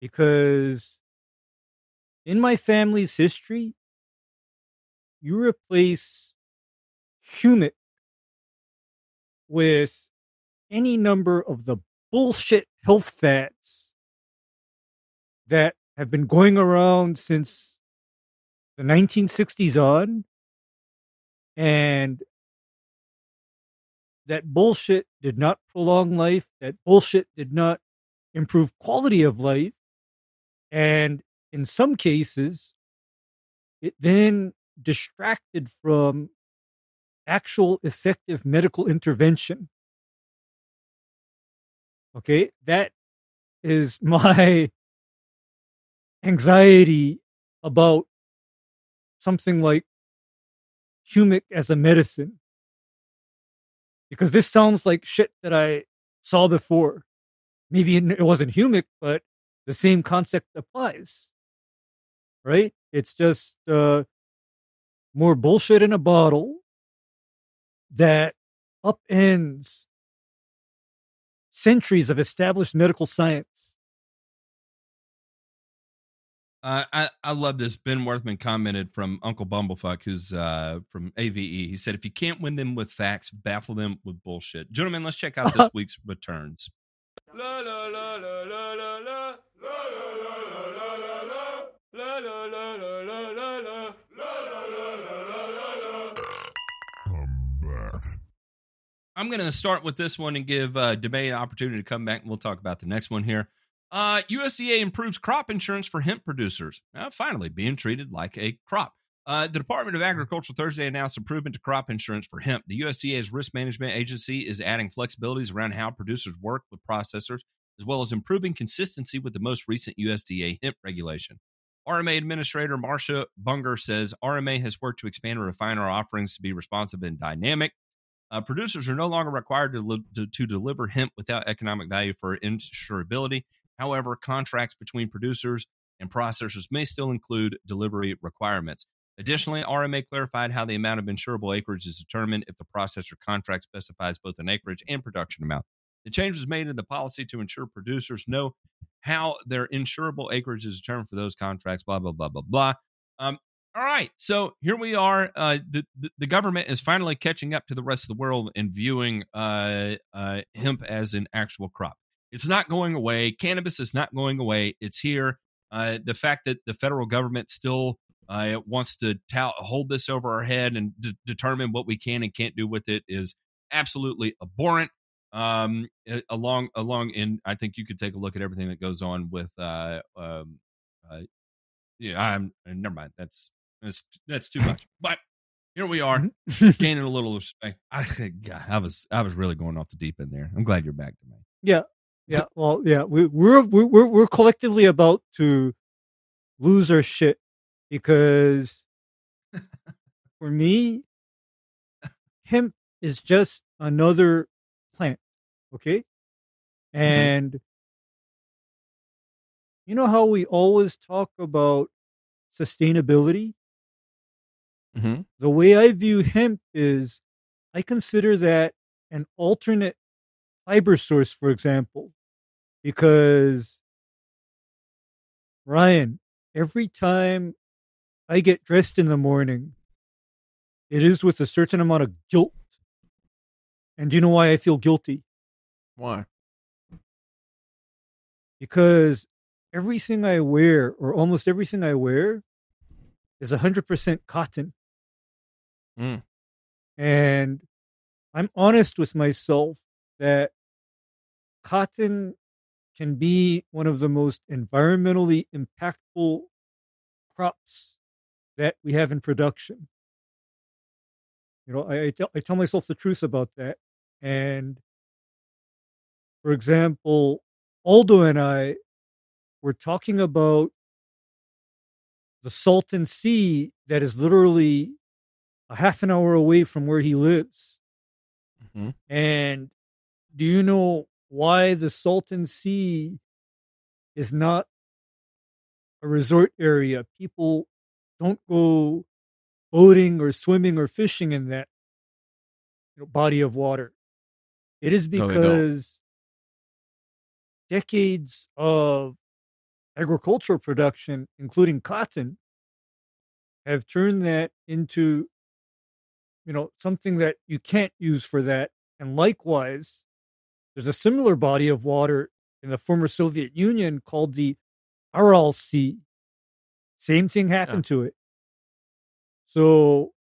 Because in my family's history, you replace humic with any number of the bullshit health fads that have been going around since the 1960s on. And that bullshit did not prolong life. That bullshit did not improve quality of life. And in some cases, it then distracted from actual effective medical intervention. Okay, that is my anxiety about something like humic as a medicine. Because this sounds like shit that I saw before. Maybe it wasn't humic, but the same concept applies. Right? It's just uh, more bullshit in a bottle that upends centuries of established medical science. I, I love this. Ben Werthmann commented from Uncle Bumblefuck, who's uh, from AVE. He said, If you can't win them with facts, baffle them with bullshit. Gentlemen, let's check out this week's returns. La, la, la, la, la, la, la. I'm going to start with this one and give uh, Debate an opportunity to come back, and we'll talk about the next one here. Uh, USDA improves crop insurance for hemp producers. Uh, finally, being treated like a crop. Uh, the Department of Agriculture Thursday announced improvement to crop insurance for hemp. The USDA's risk management agency is adding flexibilities around how producers work with processors, as well as improving consistency with the most recent USDA hemp regulation. RMA Administrator Marcia Bunger says RMA has worked to expand and refine our offerings to be responsive and dynamic. Uh, producers are no longer required to, li- to, to, deliver hemp without economic value for insurability. However, contracts between producers and processors may still include delivery requirements. Additionally, RMA clarified how the amount of insurable acreage is determined if the processor contract specifies both an acreage and production amount. The change was made in the policy to ensure producers know how their insurable acreage is determined for those contracts. Blah blah blah blah blah. Um, all right, so here we are. Uh, the, the, the government is finally catching up to the rest of the world and viewing uh, uh, hemp as an actual crop. It's not going away. Cannabis is not going away. It's here. Uh, the fact that the federal government still uh, wants to tout, hold this over our head and d- determine what we can and can't do with it is absolutely abhorrent. Um, along, along, and I think you could take a look at everything that goes on with. Uh, um, uh, yeah, I'm never mind. That's that's that's too much. But here we are, Mm-hmm. gaining a little respect. I, God, I was I was really going off the deep end there. I'm glad you're back to me. Yeah, yeah. Well, yeah. We, we're we're we're collectively about to lose our shit because for me, hemp is just another plant. Okay, and you know how we always talk about sustainability. Mm-hmm. The way I view hemp is, I consider that an alternate fiber source, for example, because Ryan, every time I get dressed in the morning, it is with a certain amount of guilt. And do you know why I feel guilty? Why? Because everything I wear, or almost everything I wear, is 100% cotton. Mm. And I'm honest with myself that cotton can be one of the most environmentally impactful crops that we have in production. You know, I, I, tell, I tell myself the truth about that. And for example, Aldo and I were talking about the Salton Sea that is literally a half an hour away from where he lives. Mm-hmm. And do you know why the Salton Sea is not a resort area? People don't go boating or swimming or fishing in that you know, body of water. It is No, because decades of agricultural production, including cotton, have turned that into you know something that you can't use for that and likewise there's a similar body of water in the former soviet union called the aral sea same thing happened to it. So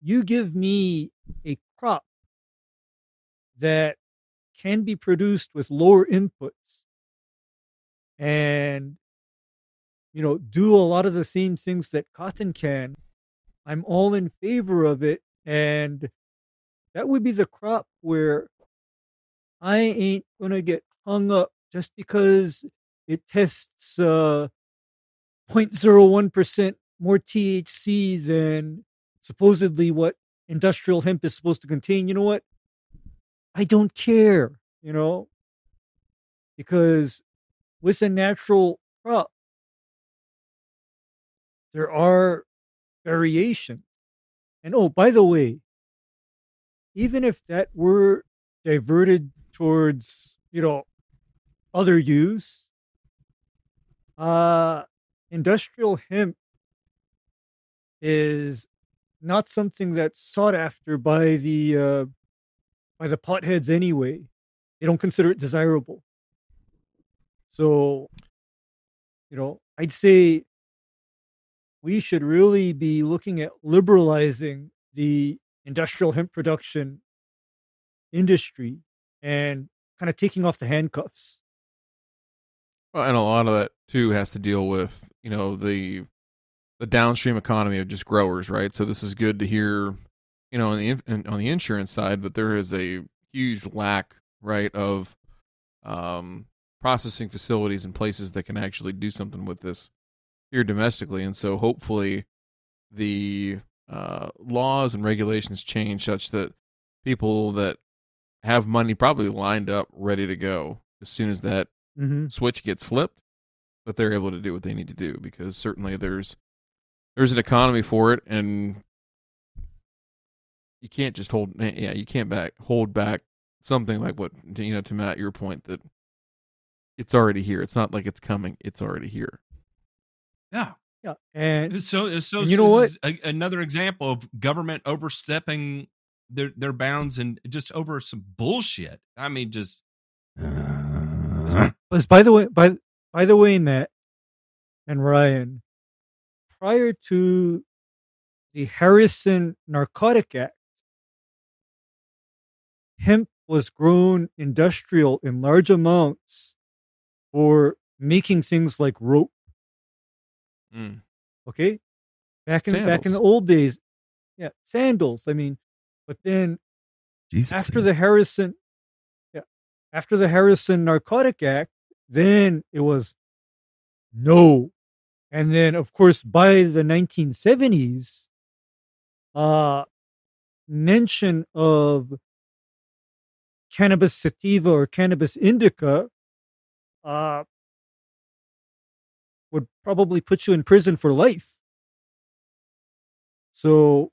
you give me a crop that can be produced with lower inputs and you know do a lot of the same things that cotton can i'm all in favor of it and that would be the crop where i ain't gonna get hung up just because it tests uh 0.01% more thc than supposedly what industrial hemp is supposed to contain. You know what? I don't care you know? Because with a natural crop there are variations. And oh, by the way, even if that were diverted towards, you know, other use, uh, industrial hemp is not something that's sought after by the uh, by the potheads anyway. They don't consider it desirable. So, you know, I'd say we should really be looking at liberalizing the industrial hemp production industry and kind of taking off the handcuffs. Well, and a lot of that too has to deal with you know the the downstream economy of just growers, right? So this is good to hear, you know, on the on the insurance side, but there is a huge lack, right, of um, processing facilities and places that can actually do something with this here domestically, and so hopefully the uh, laws and regulations change such that people that have money probably lined up ready to go as soon as that Mm-hmm. switch gets flipped that they're able to do what they need to do because certainly there's there's an economy for it and you can't just hold yeah you can't back hold back something like what you know to Matt your point that it's already here. It's not like it's coming. It's already here. Yeah. Yeah, and So, so And you know this is a, another example of government overstepping their their bounds and just over some bullshit. I mean, just. Uh, was by the way by by the way, Matt and Ryan, prior to the Harrison Narcotic Act, hemp was grown industrial in large amounts for making things like rope. Mm. Okay, back in back in the old days, yeah, sandals. I mean, but then Jesus. after the Harrison, yeah, after the Harrison Narcotic Act, then it was no, and then of course by the 1970s, uh, mention of cannabis sativa or cannabis indica, uh, would probably put you in prison for life. So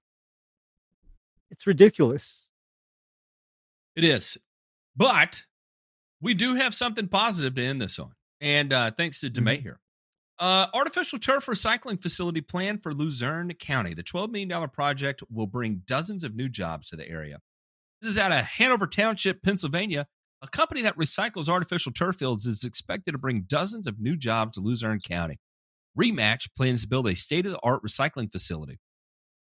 it's ridiculous. It is. But we do have something positive to end this on. And uh, thanks to DeMay here. Uh, artificial turf recycling facility planned for Luzerne County. The $12 million project will bring dozens of new jobs to the area. This is out of Hanover Township, Pennsylvania. A company that recycles artificial turf fields is expected to bring dozens of new jobs to Luzerne County. Rematch plans to build a state of the art recycling facility.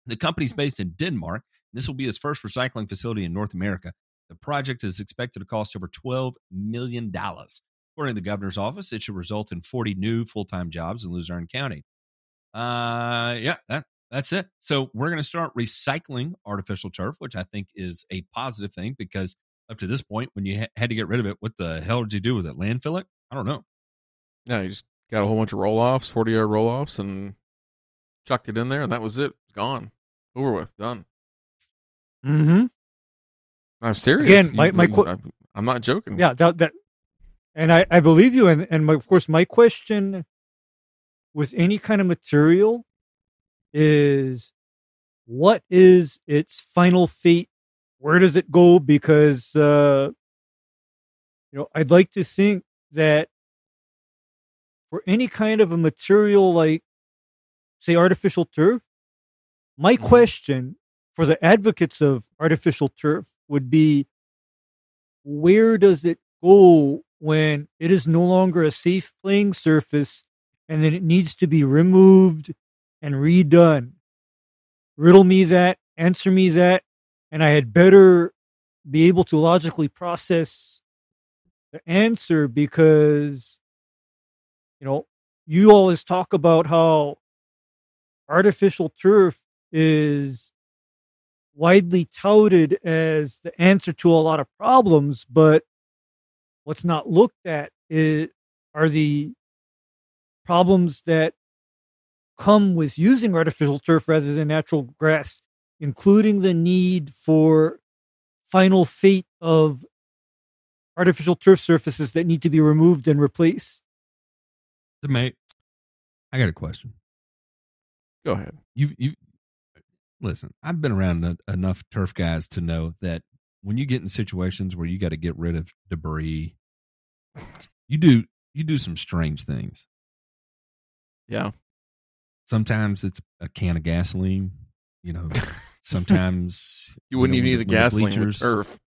The company's based in Denmark. This will be its first recycling facility in North America. The project is expected to cost over $12 million. According to the governor's office, it should result in 40 new full time jobs in Luzerne County. Uh, yeah, that, that's it. So we're going to start recycling artificial turf, which I think is a positive thing because up to this point, when you ha- had to get rid of it, what the hell did you do with it? Landfill it? I don't know. Yeah, you just got a whole bunch of roll offs, forty yard roll offs, and chucked it in there, and that was it. It's gone, over with, done. Mm-hmm. I'm serious. Again, my- my qu- I'm, not joking. Yeah, that, that and I, I believe you. And, and my, of course, my question with any kind of material is what is its final fate? Where does it go? Because, uh, you know, I'd like to think that for any kind of a material like, say, artificial turf, my Mhm. question for the advocates of artificial turf would be where does it go when it is no longer a safe playing surface and then it needs to be removed and redone? Riddle me that, answer me that, and I had better be able to logically process the answer because, you know, you always talk about how artificial turf is widely touted as the answer to a lot of problems, but what's not looked at is, are the problems that come with using artificial turf rather than natural grass, including the need for final fate of artificial turf surfaces that need to be removed and replaced. So, mate, I got a question. Go ahead. you you listen i've been around en- enough turf guys to know that when you get in situations where you got to get rid of debris you do you do some strange things Yeah. sometimes it's a can of gasoline you know sometimes You wouldn't know, even when need the when gasoline with bleachers- turf.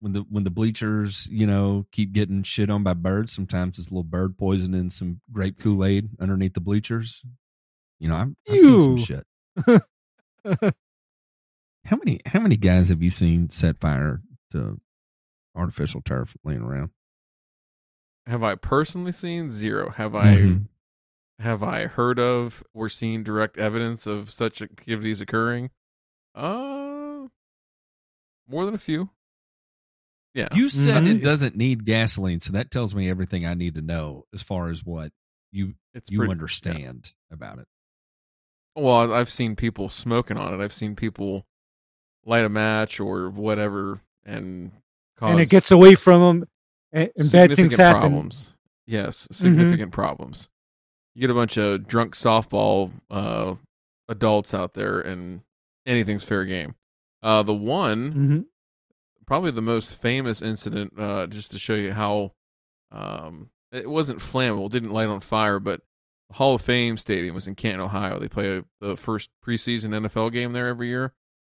when the when the bleachers you know keep getting shit on by birds sometimes it's a little bird poison in some grape kool-aid underneath the bleachers you know i've, I've seen some shit How many how many guys have you seen set fire to artificial turf laying around? Have I personally seen zero? Have Mhm. I have I heard of or seen direct evidence of such activities occurring? Uh more than a few. Yeah. You said Mhm. it doesn't need gasoline, so that tells me everything I need to know as far as what you it's you pretty- understand about it. Well, I've seen people smoking on it. I've seen people light a match or whatever and cause and it gets away from them, and, and bad things significant happen. problems. Yes, significant problems. You get a bunch of drunk softball uh, adults out there, and anything's fair game. Uh, the one hmm probably the most famous incident, uh, just to show you how um, it wasn't flammable, didn't light on fire, but Hall of Fame Stadium was in Canton, Ohio. They play a, the first preseason NFL game there every year,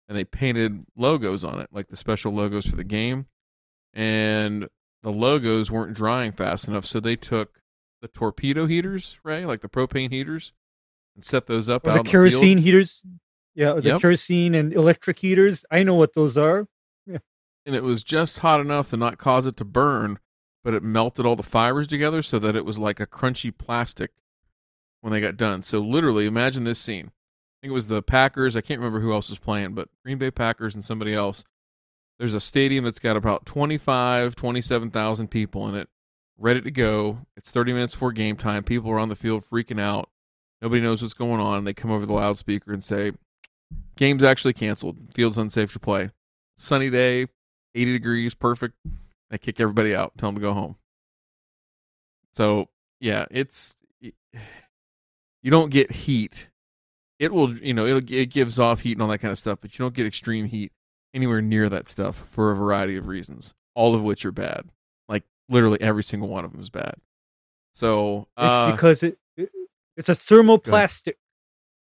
and they painted logos on it, like the special logos for the game. And the logos weren't drying fast enough, so they took the torpedo heaters, right, like the propane heaters, and set those up Or the in the kerosene heaters. Yeah, or the Yep. kerosene and electric heaters. I know what those are. Yeah. and it was just hot enough to not cause it to burn, but it melted all the fibers together so that it was like a crunchy plastic when they got done. So literally, imagine this scene. I think it was the Packers. I can't remember who else was playing, but Green Bay Packers and somebody else. There's a stadium that's got about 25, 27,000 people in it, ready to go. It's 30 minutes before game time. People are on the field freaking out. Nobody knows what's going on. They come over the loudspeaker and say, Game's actually canceled. Field's unsafe to play. Sunny day, 80 degrees, perfect. They kick everybody out, tell them to go home. So, yeah, it's you don't get heat. It will, you know, it'll it gives off heat and all that kind of stuff, but you don't get extreme heat anywhere near that stuff for a variety of reasons, all of which are bad. Like literally every single one of them is bad. So, It's uh, because it, it it's a thermoplastic.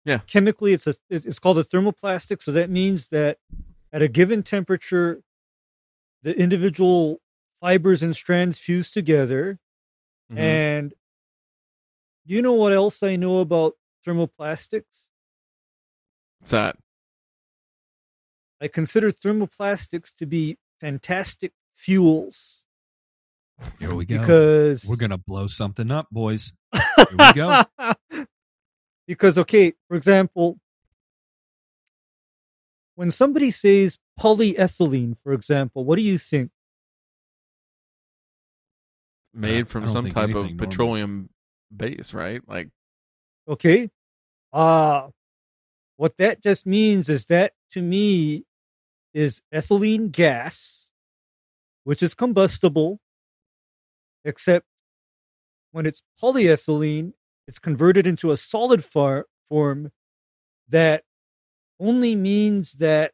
Yeah. Chemically, it's a it's it's called a thermoplastic. So that means that at a given temperature, the individual fibers and strands fuse together. mhm. And do you know what else I know about thermoplastics? what's that? I consider thermoplastics to be fantastic fuels Here we go. because We're gonna blow something up, boys. Here we go. because okay, for example, when somebody says polyethylene, for example, what do you think? Made from some type of normal. petroleum base, right? Like, Okay, uh what that just means is that to me is ethylene gas, which is combustible, except when it's polyethylene, it's converted into a solid far- form that only means that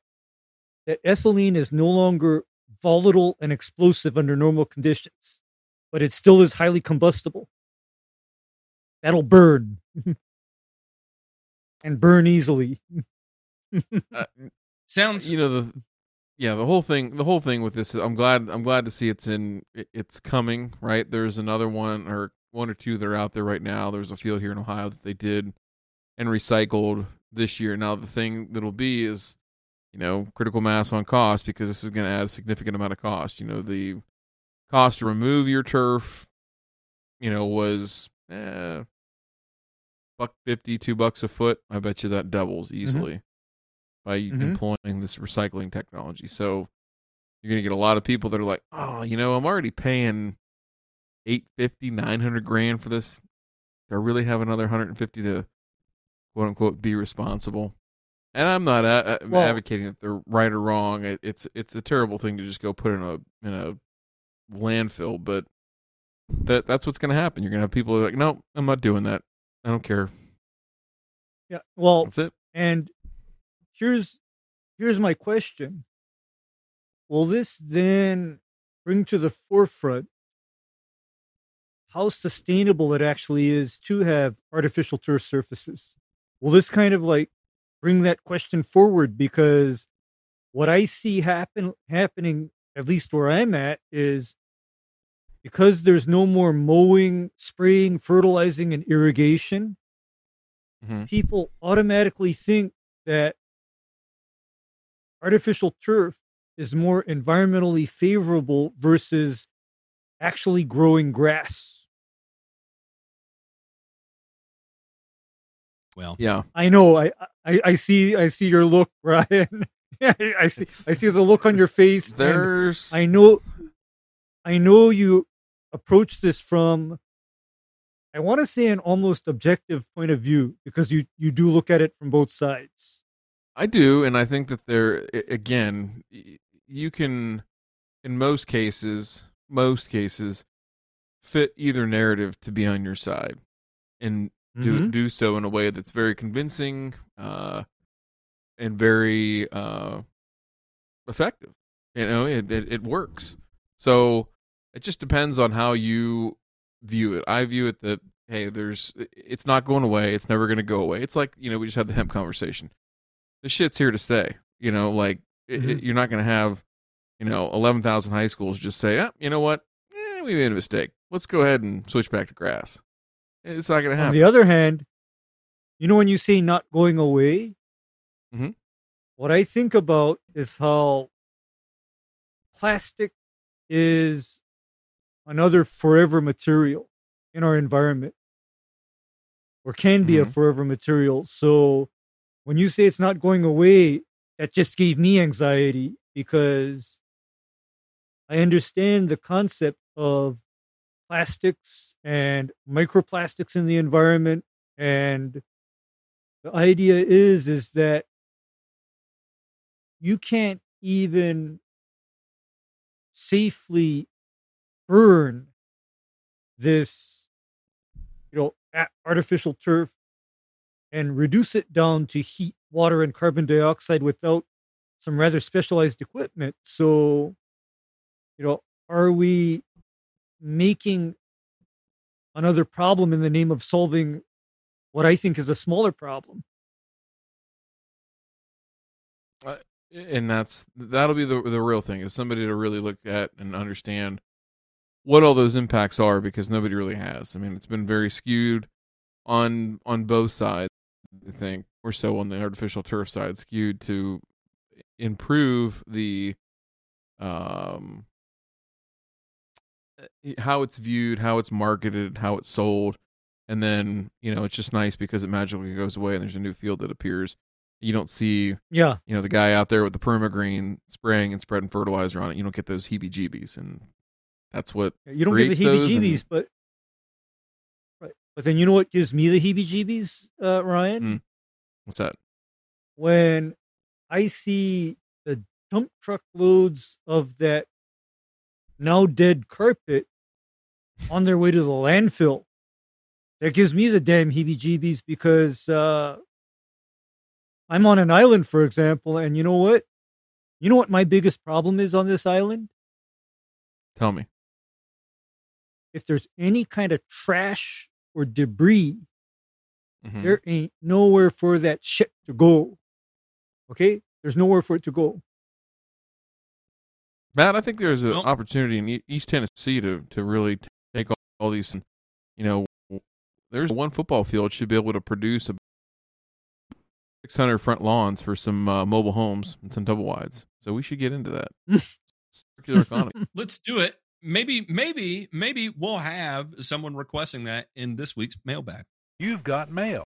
that ethylene is no longer volatile and explosive under normal conditions, but it still is highly combustible. That'll burn. And burn easily. uh, Sounds you know the yeah the whole thing the whole thing with this i'm glad i'm glad to see it's in it's coming right? There's another one or one or two that are out there right now. There's a field here in ohio that they did and recycled this year. Now the thing that'll be is you know critical mass on cost because this is going to add a significant amount of cost. You know the cost to remove your turf you know was eh, buck 50 two bucks a foot i bet you that doubles easily by Mhm. employing this recycling technology. So you're going to get a lot of people that are like, "Oh, you know, I'm already paying 850, 900 grand for this. Do I really have another 150 to quote unquote be responsible?" And I'm not Well- advocating that they're right or wrong. It, it's it's a terrible thing to just go put in a in a landfill, but that that's what's going to happen. You're going to have people like, "No, I'm not doing that. I don't care." Yeah. Well, That's it. and here's here's my question. Will this then bring to the forefront how sustainable it actually is to have artificial turf surfaces? Will this kind of like bring that question forward because what I see happen happening at least where I'm at is because there's no more mowing, spraying, fertilizing and irrigation, Mhm. people automatically think that artificial turf is more environmentally favorable versus actually growing grass. well. Yeah. I know. I I, I see. I see your look, Ryan. I see. It's- I see the look on your face. There's I know. I know you approach this from. I want to say an almost objective point of view because you you do look at it from both sides. I do, and I think that there again, you can, in most cases, most cases, fit either narrative to be on your side, and do Mhm. do so in a way that's very convincing, uh, and very uh, effective. You know, it, it it works. So it just depends on how you view it. I view it that hey, there's it's not going away. It's never going to go away. It's like you know we just had the hemp conversation. The shit's here to stay. You know, like it, it, you're not going to have you know eleven thousand high schools just say, oh, you know what, eh, we made a mistake. Let's go ahead and switch back to grass. It's not going to happen. On the other hand, you know when you say not going away, Mhm. what I think about is how plastic is another forever material in our environment, or can be a Mhm. forever material. So when you say it's not going away, that just gave me anxiety because I understand the concept of plastics and microplastics in the environment and the idea is is that you can't even safely burn this you know artificial turf and reduce it down to heat water and carbon dioxide without some rather specialized equipment so you know are we making another problem in the name of solving what I think is a smaller problem. Uh, and that's that'll be the the real thing is somebody to really look at and understand what all those impacts are because nobody really has. I mean, it's been very skewed on on both sides. I think or so on the artificial turf side, skewed to improve the um eh, how it's viewed, how it's marketed, how it's sold, and then you know it's just nice because it magically goes away and there's a new field that appears. You don't see Yeah, you know the guy out there with the PermaGreen spraying and spreading fertilizer on it. You don't get those heebie-jeebies, and that's what you don't get the those and- heebie-jeebies, but right. But then you know what gives me the heebie-jeebies, uh, Ryan? Mm. what's that. When I see the dump truck loads of that now dead carpet on their way to the landfill. That gives me the damn heebie-jeebies because uh, I'm on an island, for example, and you know what? You know what my biggest problem is on this island? Tell me. If there's any kind of trash or debris, Mhm. there ain't nowhere for that shit to go. Okay? There's nowhere for it to go. Matt, I think there's an Well- opportunity in E- East Tennessee to to really take all, all these. and, You know, there's one football field should be able to produce a 600 front lawns for some uh, mobile homes and some double wides. So we should get into that circular economy. Let's do it. Maybe, maybe, maybe we'll have someone requesting that in this week's mailbag. You've got mail.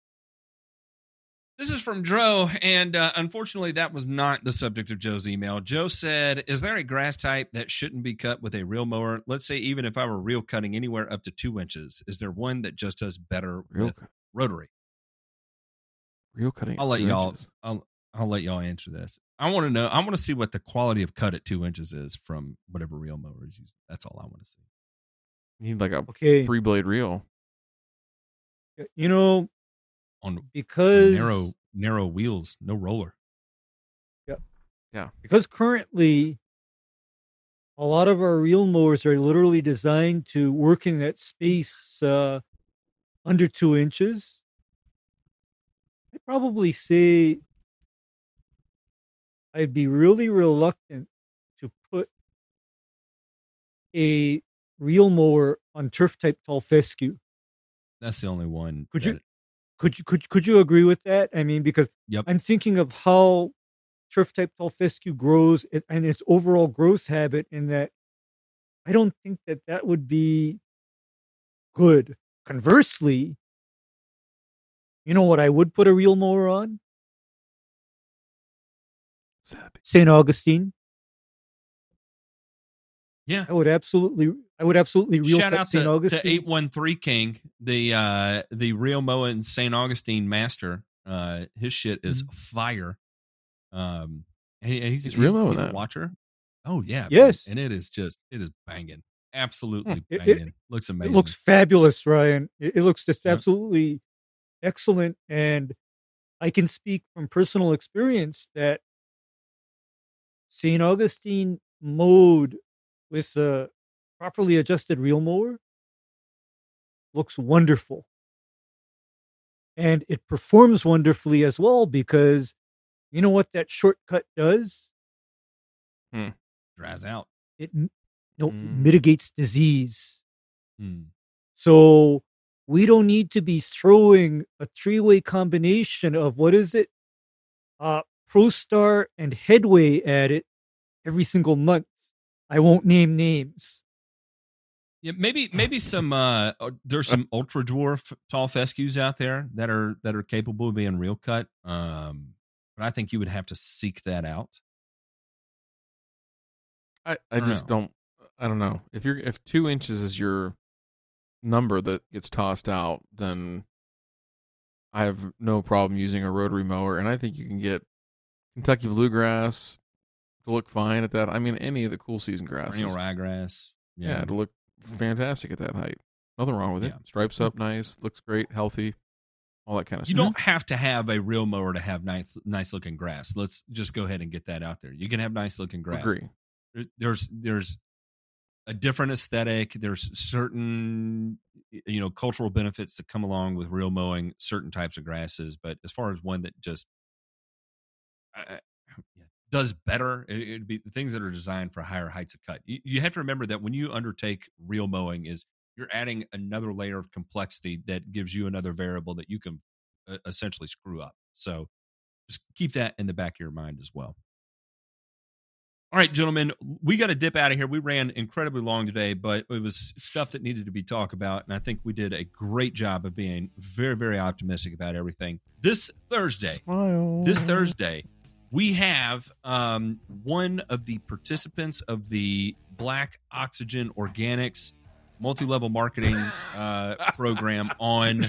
This is from Joe, and uh, unfortunately, that was not the subject of Joe's email. Joe said, "Is there a grass type that shouldn't be cut with a reel mower? Let's say even if I were reel cutting anywhere up to two inches, is there one that just does better Real, with rotary?" reel cutting. I'll let y'all. I'll I'll let y'all answer this. I want to know. I want to see what the quality of cut at two inches is from whatever reel mower is used. That's all I want to see. You need like a Okay. three blade reel. You know, On because narrow narrow wheels, no roller. Yep. Yeah. Because currently a lot of our reel mowers are literally designed to work in that space uh, under two inches. I'd probably say I'd be really reluctant to put a reel mower on turf type tall fescue. That's the only one. Could you- Could you could could you agree with that? I mean, because Yep. I'm thinking of how turf type tall fescue grows and its overall growth habit, in that I don't think that that would be good. Conversely, you know what I would put a reel mower on? Sappy. St. Augustine. Yeah. I would absolutely, I would absolutely reel Shout out St. to, to Augustine. eight one three King, the uh the Real Moa and St. Augustine master. Uh, his shit is Mm-hmm. fire. Um, he- he's He's he's, real mowing he's a that. watcher. Oh yeah, man. Yes. and it is just it is banging, absolutely It- it- banging. looks It amazing. looks fabulous, Ryan. It, it looks just Yep. absolutely excellent. And I can speak from personal experience that St. Augustine mowed with a properly adjusted reel mower looks wonderful. And it performs wonderfully as well because you know what that shortcut does? Dries out. It no, Mm. mitigates disease. Hmm. So we don't need to be throwing a three-way combination of what is it? Uh ProStar and Headway at it every single month. I won't name names. Yeah, maybe maybe some uh uh, there's some ultra dwarf tall fescues out there that are that are capable of being reel cut. Um but I think you would have to seek that out. I, I don't just don't I don't know. If you're if two inches is your number that gets tossed out, then I have no problem using a rotary mower and I think you can get Kentucky bluegrass to look fine at that. I mean any of the cool season grasses. Perennial ryegrass. yeah. to look fantastic at that height. Nothing wrong with it. Yeah. Stripes mm-hmm. up nice, looks great, healthy, all that kind of You stuff. don't have to have a reel mower to have nice nice looking grass. Let's just go ahead and get that out there. You can have nice looking grass. agree. There's there's a different aesthetic. There's certain you know cultural benefits that come along with reel mowing certain types of grasses. But as far as one that just uh, does better, it, it'd be things that are designed for higher heights of cut. You, you have to remember that when you undertake reel mowing, is you're adding another layer of complexity that gives you another variable that you can uh, essentially screw up. So just keep that in the back of your mind as well. All right, gentlemen, we got to dip out of here. We ran incredibly long today, but it was stuff that needed to be talked about. And I think we did a great job of being very, very optimistic about everything. This Thursday, Smile. this Thursday, we have um, one of the participants of the Black Oxygen Organics multi-level marketing uh, program on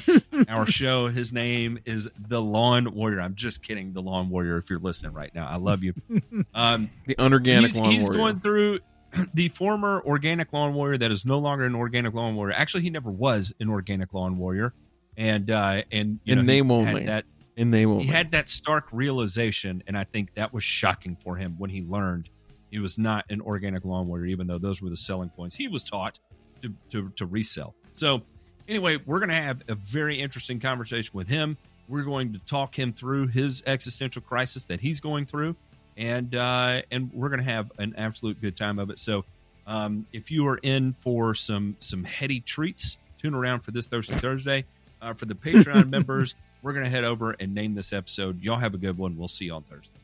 our show. His name is the Lawn Warrior. I'm just kidding, the Lawn Warrior. If you're listening right now, I love you. Um, the unorganic he's, lawn he's warrior. going through the former organic lawn warrior that is no longer an organic lawn warrior. Actually, he never was an organic lawn warrior, and uh, and you In know, name had only. that in name only. he had that stark realization, and I think that was shocking for him when he learned he was not an organic lawn warrior, even though those were the selling points he was taught to to, to resell. So, anyway, we're going to have a very interesting conversation with him. We're going to talk him through his existential crisis that he's going through, and uh, and we're going to have an absolute good time of it. So, um, if you are in for some some heady treats, tune around for this Thursday Thursday. Uh, for the Patreon members, we're going to head over and name this episode. Y'all have a good one. We'll see you on Thursday.